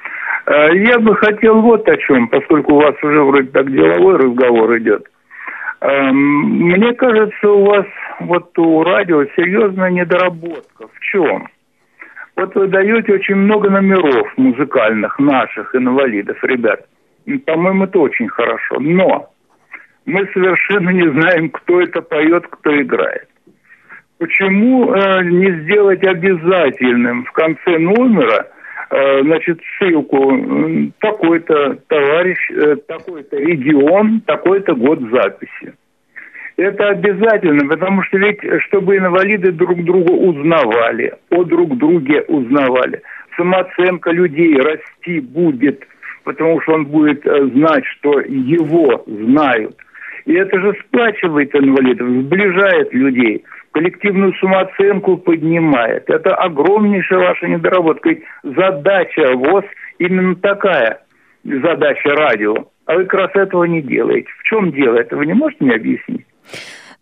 Э, Я бы хотел вот о чем, поскольку у вас уже вроде так деловой разговор идет. Эм, Мне кажется, у вас вот у радио серьезная недоработка. В чем? Вот вы даете очень много номеров музыкальных наших инвалидов, ребят. По-моему, это очень хорошо. Но мы совершенно не знаем, кто это поет, кто играет. Почему э, не сделать обязательным в конце номера значит, ссылку такой-то товарищ, э, такой-то регион, такой-то год записи. Это обязательно, потому что ведь, э, чтобы инвалиды друг друга узнавали, о друг друге узнавали, самооценка людей расти будет, потому что он будет э, знать, что его знают. И это же сплачивает инвалидов, сближает людей, коллективную самооценку поднимает. Это огромнейшая ваша недоработка. Ведь задача ВОЗ именно такая, задача радио. А вы как раз этого не делаете. В чем дело? Это вы не можете мне объяснить?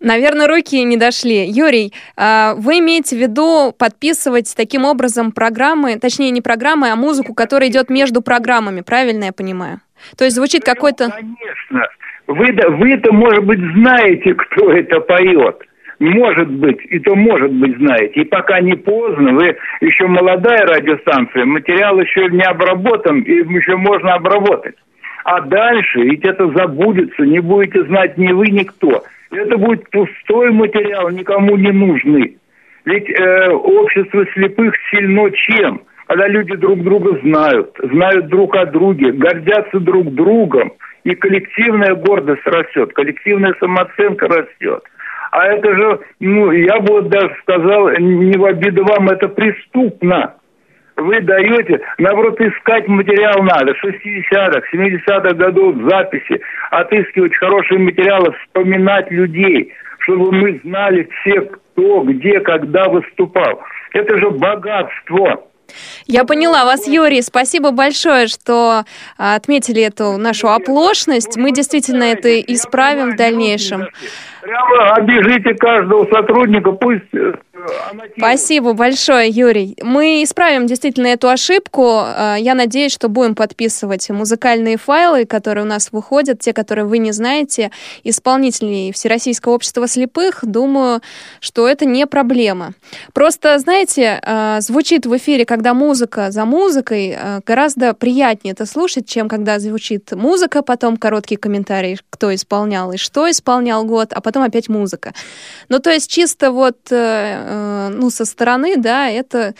Наверное, руки не дошли. Юрий, а, вы имеете в виду подписывать таким образом программы, точнее не программы, а музыку, которая идет между программами, правильно я понимаю? То есть звучит какой-то... Конечно. Вы, да- вы-то, может быть, знаете, кто это поет. Может быть, и то может быть знаете. И пока не поздно, вы еще молодая радиостанция, материал еще не обработан, и еще можно обработать. А дальше, ведь это забудется, не будете знать ни вы, никто. Это будет пустой материал, никому не нужный. Ведь э, общество слепых сильно чем? Когда люди друг друга знают, знают друг о друге, гордятся друг другом, и коллективная гордость растет, коллективная самооценка растет. А это же, ну, я бы даже сказал, не в обиду вам, это преступно. Вы даете, наоборот, искать материал надо, 60-х, 70-х годов записи, отыскивать хорошие материалы, вспоминать людей, чтобы мы знали все, кто, где, когда выступал. Это же богатство. Я поняла вас, Юрий. Спасибо большое, что а, отметили эту нашу оплошность. Мы действительно это исправим в дальнейшем. Прямо обижите каждого сотрудника, пусть э, Спасибо большое, Юрий. Мы исправим действительно эту ошибку. А, Я надеюсь, что будем подписывать музыкальные файлы, которые у нас выходят, те, которые вы не знаете, исполнителей Всероссийского общества слепых. Думаю, что это не проблема. Просто, знаете, а, звучит в эфире, когда музыка за музыкой, гораздо приятнее это слушать, чем когда звучит музыка, потом короткий комментарий, кто исполнял и что исполнял год, а потом опять музыка. Ну, то есть чисто вот э, ну, со стороны, да, это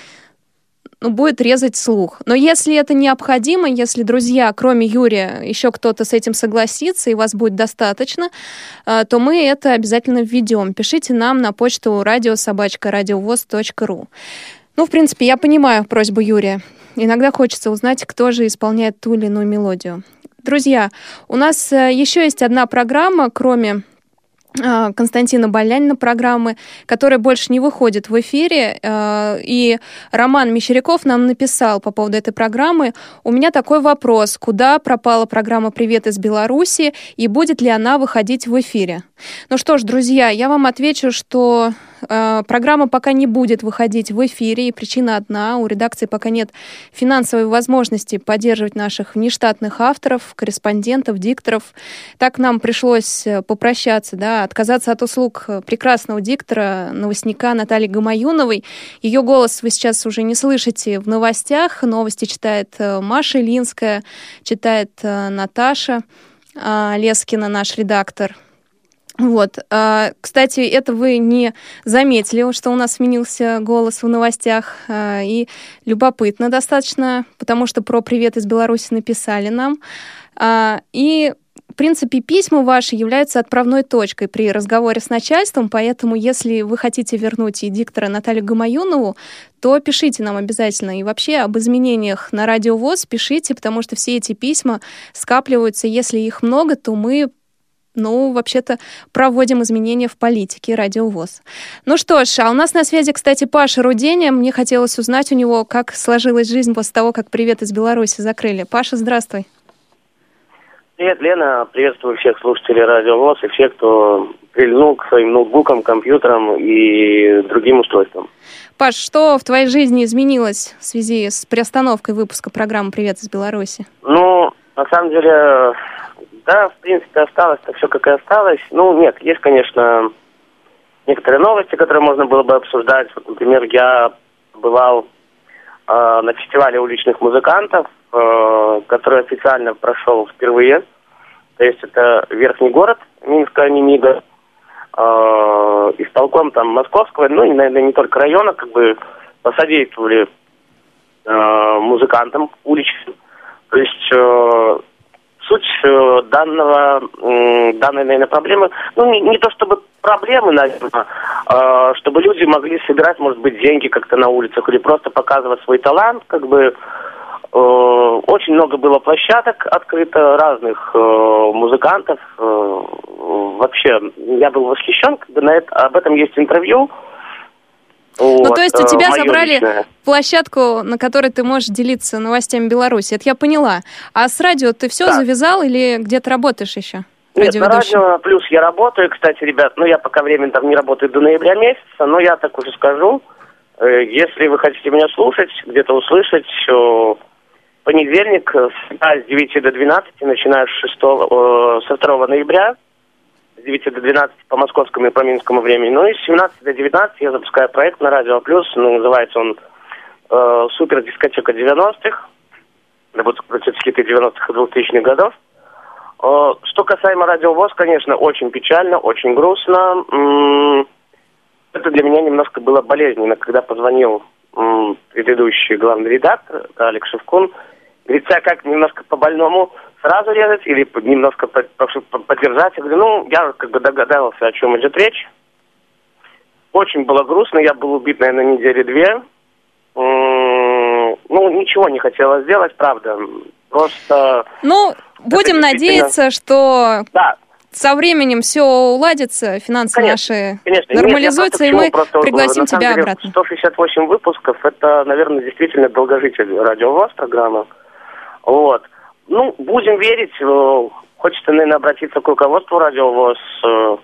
ну, будет резать слух. Но если это необходимо, если, друзья, кроме Юрия, еще кто-то с этим согласится, и вас будет достаточно, э, то мы это обязательно введем. Пишите нам на почту радиособачка.радиовоз.ру. Ну, в принципе, я понимаю просьбу Юрия. Иногда хочется узнать, кто же исполняет ту или иную мелодию. Друзья, у нас э, еще есть одна программа, кроме э, Константина Балянина программы, которая больше не выходит в эфире. Э, И Роман Мещеряков нам написал по поводу этой программы. У меня такой вопрос. Куда пропала программа «Привет из Беларуси» и будет ли она выходить в эфире? Ну что ж, друзья, я вам отвечу, что программа пока не будет выходить в эфире, и причина одна. У редакции пока нет финансовой возможности поддерживать наших внештатных авторов, корреспондентов, дикторов. Так нам пришлось э, попрощаться, да, отказаться от услуг э, прекрасного диктора, новостника Натальи Гамаюновой. Ее голос вы сейчас уже не слышите в новостях. Новости читает э, Маша Ильинская, читает э, Наташа э, Лескина, наш редактор. Вот. А, Кстати, это вы не заметили, что у нас сменился голос в новостях. А, И любопытно достаточно, потому что про «Привет из Беларуси» написали нам. А, И в принципе, письма ваши являются отправной точкой при разговоре с начальством, поэтому если вы хотите вернуть и диктора Наталью Гамаюнову, то пишите нам обязательно. И вообще об изменениях на радиовоз пишите, потому что все эти письма скапливаются. Если их много, то мы ну, вообще-то, проводим изменения в политике радиовоз. Ну что ж, а у нас на связи, кстати, Паша Руденя. Мне хотелось узнать у него, как сложилась жизнь после того, как «Привет из Беларуси» закрыли. Паша, здравствуй. Привет, Лена. Приветствую всех слушателей Радио ВОЗ и всех, кто прильнул к своим ноутбукам, компьютерам и другим устройствам. Паш, что в твоей жизни изменилось в связи с приостановкой выпуска программы «Привет из Беларуси»? Ну, на самом деле, да, в принципе, осталось так все, как и осталось. Ну, нет, есть, конечно, некоторые новости, которые можно было бы обсуждать. Вот, например, я бывал э, на фестивале уличных музыкантов, э, который официально прошел впервые. То есть это верхний город Минска, Немига. Э, исполком там московского, ну, и, наверное, не только района, как бы посодействовали э, музыкантам уличным. То есть э, суть э, данного, данной, наверное, проблемы, ну, не, не то чтобы проблемы, наверное, э, чтобы люди могли собирать, может быть, деньги как-то на улицах или просто показывать свой талант, как бы э, очень много было площадок открыто, разных э, музыкантов. Вообще, я был восхищен, когда на это, об этом есть интервью. Вот, то есть у э, тебя забрали личное. площадку, на которой ты можешь делиться новостями Беларуси. Это я поняла. А с радио ты все Да. завязал или где-то работаешь еще? Нет, на радио плюс я работаю, кстати, ребят, ну я пока временно там не работаю до ноября месяца, но я так уже скажу, э, если вы хотите меня слушать, где-то услышать, э, понедельник э, с 9 до 12, начиная с 6, э, со 2 ноября, 9 до 12 по московскому и по минскому времени, ну и с 17 до 19 я запускаю проект на Радио Плюс, ну, называется он э, «Супер дискотека 90-х», это будут крутиться хиты 90-х и 2000-х годов. Э, Что касаемо радиовоз, конечно, очень печально, очень грустно. Это для меня немножко было болезненно, когда позвонил предыдущий главный редактор, Алекс Шевкун. Говорит, «А как немножко по-больному сразу резать или немножко по- по- поддержать? Я говорю, ну, я как бы догадался, о чем идет речь. Очень было грустно, я был убит, наверное, недели две. М, Ну, ничего не хотела сделать, правда. Просто... Ну, будем действительно- надеяться, что Да. со временем все уладится, финансы Конечно, наши Конечно. нормализуются, Нет, и мы просто пригласим тебя деле, обратно. 168 выпусков, это, наверное, действительно долгожитель радио ВОЗ программы. Вот. Ну, будем верить. э, Хочется, наверное, обратиться к руководству радио ВОЗ, э,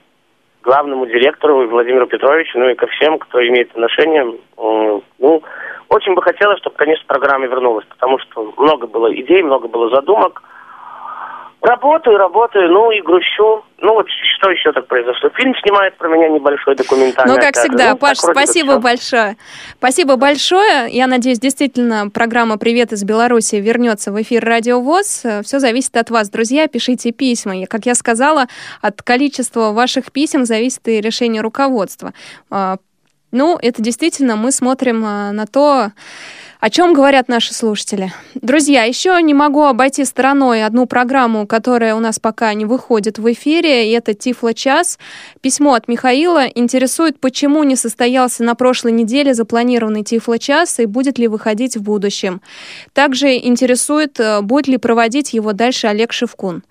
главному директору Владимиру Петровичу, ну и ко всем, кто имеет отношение. Э, Ну, очень бы хотелось, чтобы, конечно, программа вернулась, потому что много было идей, много было задумок. Работаю, работаю, ну и грущу. Ну вот что еще так произошло? Фильм снимает про меня небольшой документальный. Ну, как опять же. всегда, Ну, Паш, спасибо большое. Спасибо большое. Я надеюсь, действительно, программа «Привет из Беларуси» вернется в эфир Радио ВОЗ. Все зависит от вас, друзья. Пишите письма. И, Как я сказала, от количества ваших писем зависит и решение руководства. А, Ну, это действительно мы смотрим а, на то, о чем говорят наши слушатели. Друзья, еще не могу обойти стороной одну программу, которая у нас пока не выходит в эфире, и это Тифло час. Письмо от Михаила интересует, почему не состоялся на прошлой неделе запланированный Тифло час и будет ли выходить в будущем. Также интересует, э, будет ли проводить его дальше Олег Шевкун.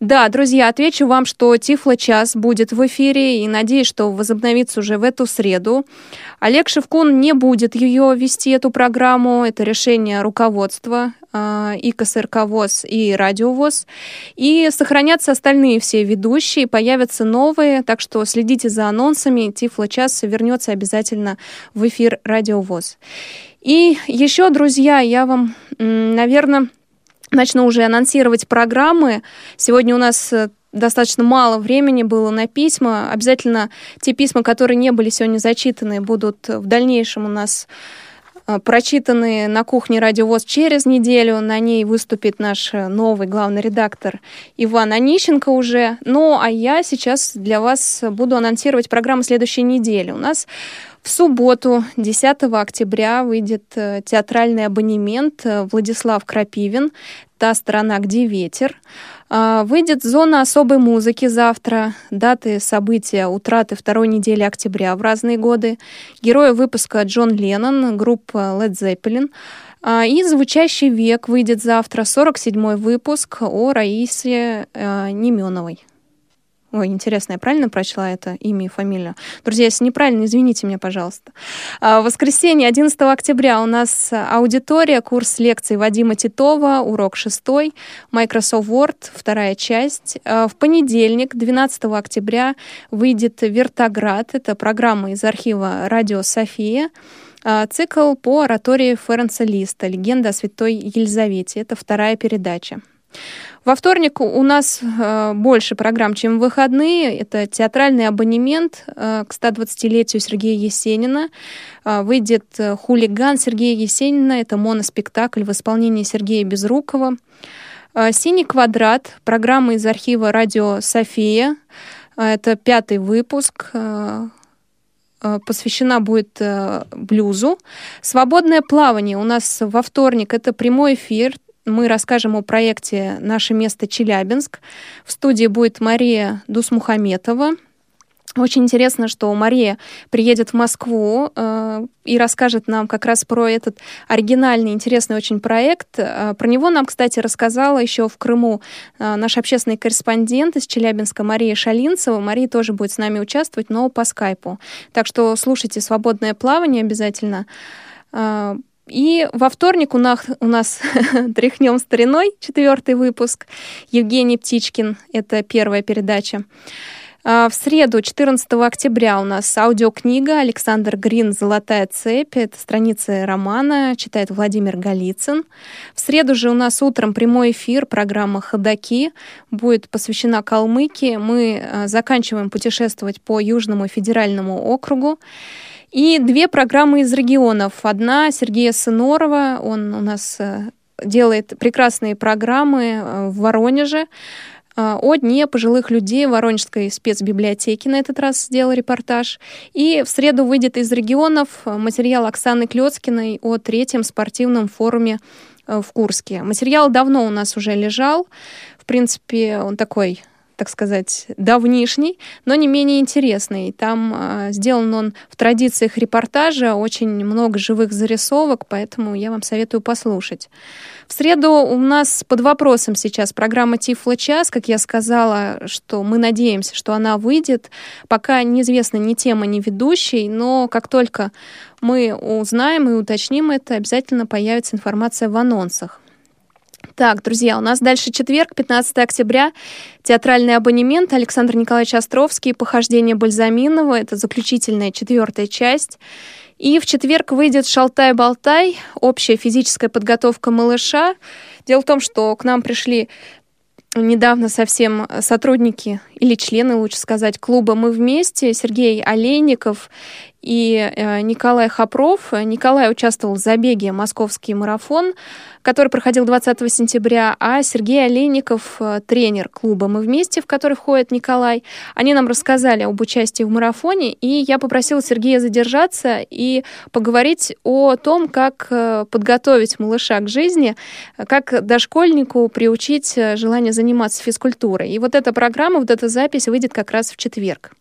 Да, друзья, отвечу вам, что Тифло час будет в эфире и надеюсь, что возобновится уже в эту среду. Олег Шевкун не будет ее вести, эту программу. Это решение руководства э, и КСРК ВОЗ, и Радио ВОЗ. И сохранятся остальные все ведущие, появятся новые, так что следите за анонсами. Тифло час вернется обязательно в эфир Радио ВОЗ. И еще, друзья, я вам, наверное, начну уже анонсировать программы. Сегодня у нас э, достаточно мало времени было на письма. Обязательно те письма, которые не были сегодня зачитаны, будут в дальнейшем у нас э, прочитаны на кухне Радиовоз через неделю. На ней выступит наш э, новый главный редактор Иван Онищенко уже. Ну, а я сейчас для вас буду анонсировать программу следующей недели. У нас в субботу, 10 октября, выйдет э, театральный абонемент Владислав Крапивин «Та сторона, где ветер». А, Выйдет зона особой музыки завтра. Даты события утраты второй недели октября в разные годы. Герои выпуска Джон Леннон, группа Led Zeppelin. А, И «Звучащий век» выйдет завтра, 47-й выпуск о Раисе э, Неменовой. Ой, интересно, я правильно прочла это имя и фамилию? Друзья, если неправильно, извините меня, пожалуйста. А, В воскресенье, 11 октября, у нас аудитория, курс лекций Вадима Титова, урок 6, Microsoft Word, вторая часть. А, В понедельник, 12 октября, выйдет «Вертоград». Это программа из архива «Радио София». А, Цикл по оратории Ференса Листа «Легенда о святой Елизавете». Это вторая передача. Во вторник у нас э, больше программ, чем в выходные. Это театральный абонемент э, к 120-летию Сергея Есенина. Э, выйдет э, «Хулиган» Сергея Есенина. Это моноспектакль в исполнении Сергея Безрукова. Э, «Синий квадрат» — программа из архива «Радио София». Э, это пятый выпуск. Посвящена будет блюзу. Свободное плавание у нас во вторник. Это прямой эфир. Мы расскажем о проекте «Наше место Челябинск». В студии будет Мария Дусмухаметова. Очень интересно, что Мария приедет в Москву э, и расскажет нам как раз про этот оригинальный, интересный очень проект. Э, про него нам, кстати, рассказала еще в Крыму э, наш общественный корреспондент из Челябинска Мария Шалинцева. Мария тоже будет с нами участвовать, но по скайпу. Так что слушайте «Свободное плавание» обязательно. Э, и во вторник у нас, у нас [laughs] «Тряхнем стариной», четвертый выпуск. Евгений Птичкин, это первая передача. А В среду, 14 октября, у нас аудиокнига Александр Грин «Золотая цепь». Это страницы романа, читает Владимир Голицын. В среду же у нас утром прямой эфир, программа «Ходоки» будет посвящена Калмыкии. Мы а, заканчиваем путешествовать по Южному федеральному округу. И две программы из регионов. Одна Сергея Сынорова, он у нас э, делает прекрасные программы э, в Воронеже э, о Дне пожилых людей Воронежской спецбиблиотеки на этот раз сделал репортаж. И в среду выйдет из регионов материал Оксаны Клецкиной о третьем спортивном форуме в Курске. Материал давно у нас уже лежал. В принципе, он такой так сказать, давнишний, но не менее интересный. Там э, сделан он в традициях репортажа, очень много живых зарисовок, поэтому я вам советую послушать. В среду у нас под вопросом сейчас программа Тифло час. Как я сказала, что мы надеемся, что она выйдет. Пока неизвестна ни тема, ни ведущий, но как только мы узнаем и уточним это, обязательно появится информация в анонсах. Так, друзья, у нас дальше четверг, 15 октября, театральный абонемент Александр Николаевич Островский, похождение Бальзаминова, это заключительная четвертая часть. И в четверг выйдет «Шалтай-болтай», общая физическая подготовка малыша. Дело в том, что к нам пришли недавно совсем сотрудники или члены, лучше сказать, клуба «Мы вместе», Сергей Олейников и э, Николай Хопров. Николай участвовал в забеге «Московский марафон», который проходил 20 сентября, а Сергей Олейников, э, тренер клуба «Мы вместе», в который входит Николай, они нам рассказали об участии в марафоне, и я попросила Сергея задержаться и поговорить о том, как э, подготовить малыша к жизни, как дошкольнику приучить желание заниматься физкультурой. И вот эта программа, вот эта запись выйдет как раз в четверг.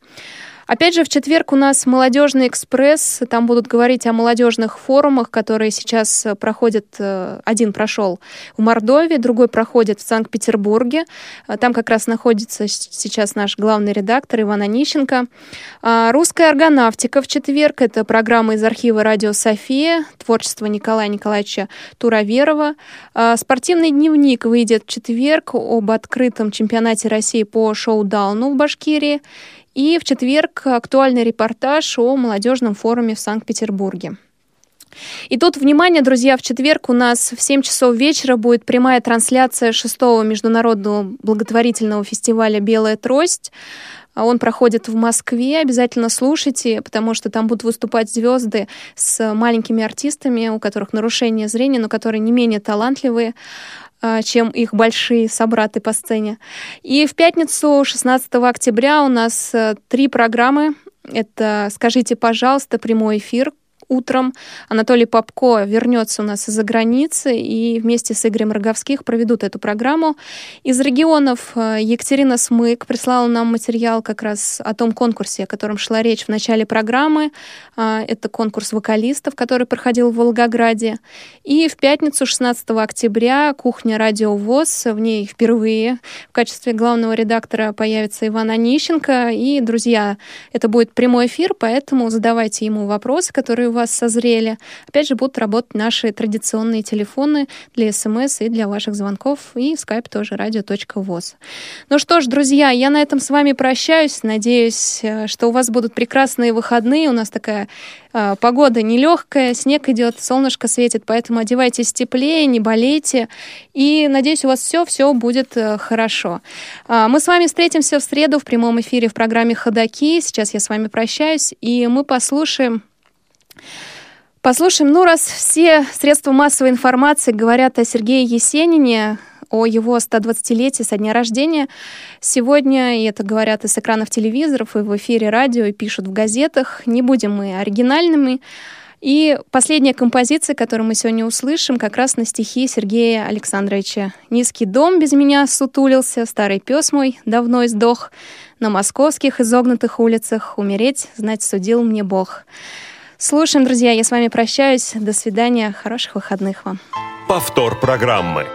Опять же, в четверг у нас «Молодежный экспресс». Там будут говорить о молодежных форумах, которые сейчас э, проходят. Э, один прошел в Мордовии, другой проходит в Санкт-Петербурге. Э, там как раз находится сейчас наш главный редактор Иван Онищенко. А, «Русская органавтика» в четверг. Это программа из архива «Радио София», творчество Николая Николаевича Туроверова. А, «Спортивный дневник» выйдет в четверг об открытом чемпионате России по шоу-дауну в Башкирии. И в четверг актуальный репортаж о молодежном форуме в Санкт-Петербурге. И тут, внимание, друзья, в четверг у нас в 7 часов вечера будет прямая трансляция шестого международного благотворительного фестиваля «Белая трость». Он проходит в Москве. Обязательно слушайте, потому что там будут выступать звезды с маленькими артистами, у которых нарушение зрения, но которые не менее талантливые. А, чем их большие собраты по сцене. И в пятницу, 16 октября, у нас э, три программы. Это «Скажите, пожалуйста», прямой эфир, утром. Анатолий Попко вернется у нас из-за границы и вместе с Игорем Роговских проведут эту программу. Из регионов э, Екатерина Смык прислала нам материал как раз о том конкурсе, о котором шла речь в начале программы. А, это конкурс вокалистов, который проходил в Волгограде. И в пятницу, 16 октября, кухня «Радио ВОЗ». В ней впервые в качестве главного редактора появится Иван Онищенко. И, друзья, это будет прямой эфир, поэтому задавайте ему вопросы, которые у вас созрели. Опять же, будут работать наши традиционные телефоны для смс и для ваших звонков, и скайп тоже радио.воз. Ну что ж, друзья, я на этом с вами прощаюсь. Надеюсь, э, что у вас будут прекрасные выходные. У нас такая э, погода нелегкая, снег идет, солнышко светит, поэтому одевайтесь теплее, не болейте. И надеюсь, у вас все-все будет э, хорошо. Э, мы с вами встретимся в среду в прямом эфире в программе «Ходоки». Сейчас я с вами прощаюсь, и мы послушаем Послушаем, ну раз все средства массовой информации говорят о Сергее Есенине, о его 120-летии со дня рождения. Сегодня, и это говорят из экранов телевизоров, и в эфире радио, и пишут в газетах, не будем мы оригинальными. И последняя композиция, которую мы сегодня услышим, как раз на стихи Сергея Александровича. «Низкий дом без меня сутулился, старый пес мой давно издох, на московских изогнутых улицах умереть, знать, судил мне Бог». Слушаем, друзья, я с вами прощаюсь. До свидания, хороших выходных вам. Повтор программы.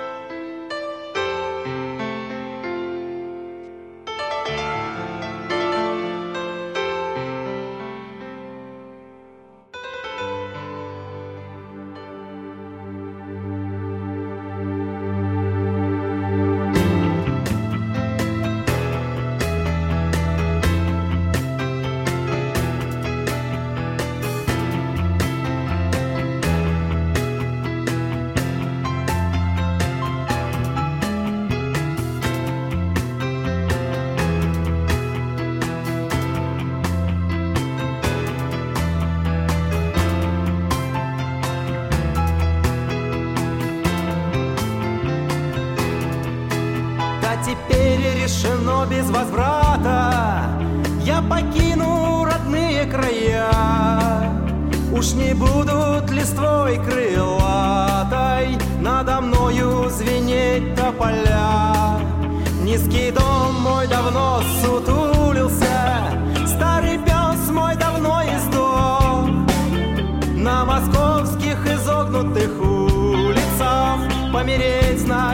Помереть знать судил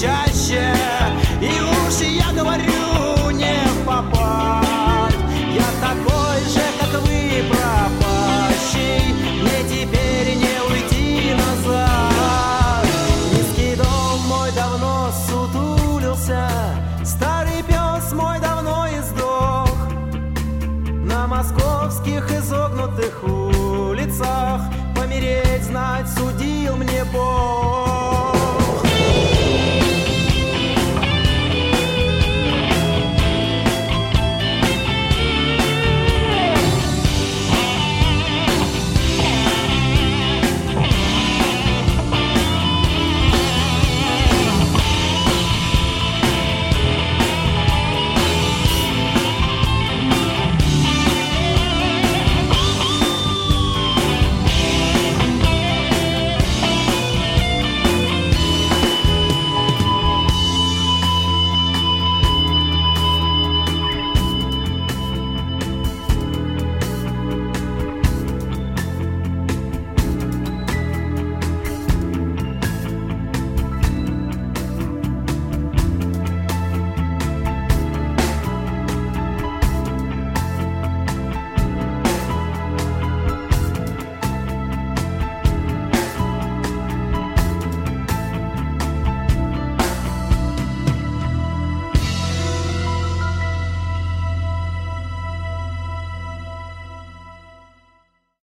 shine.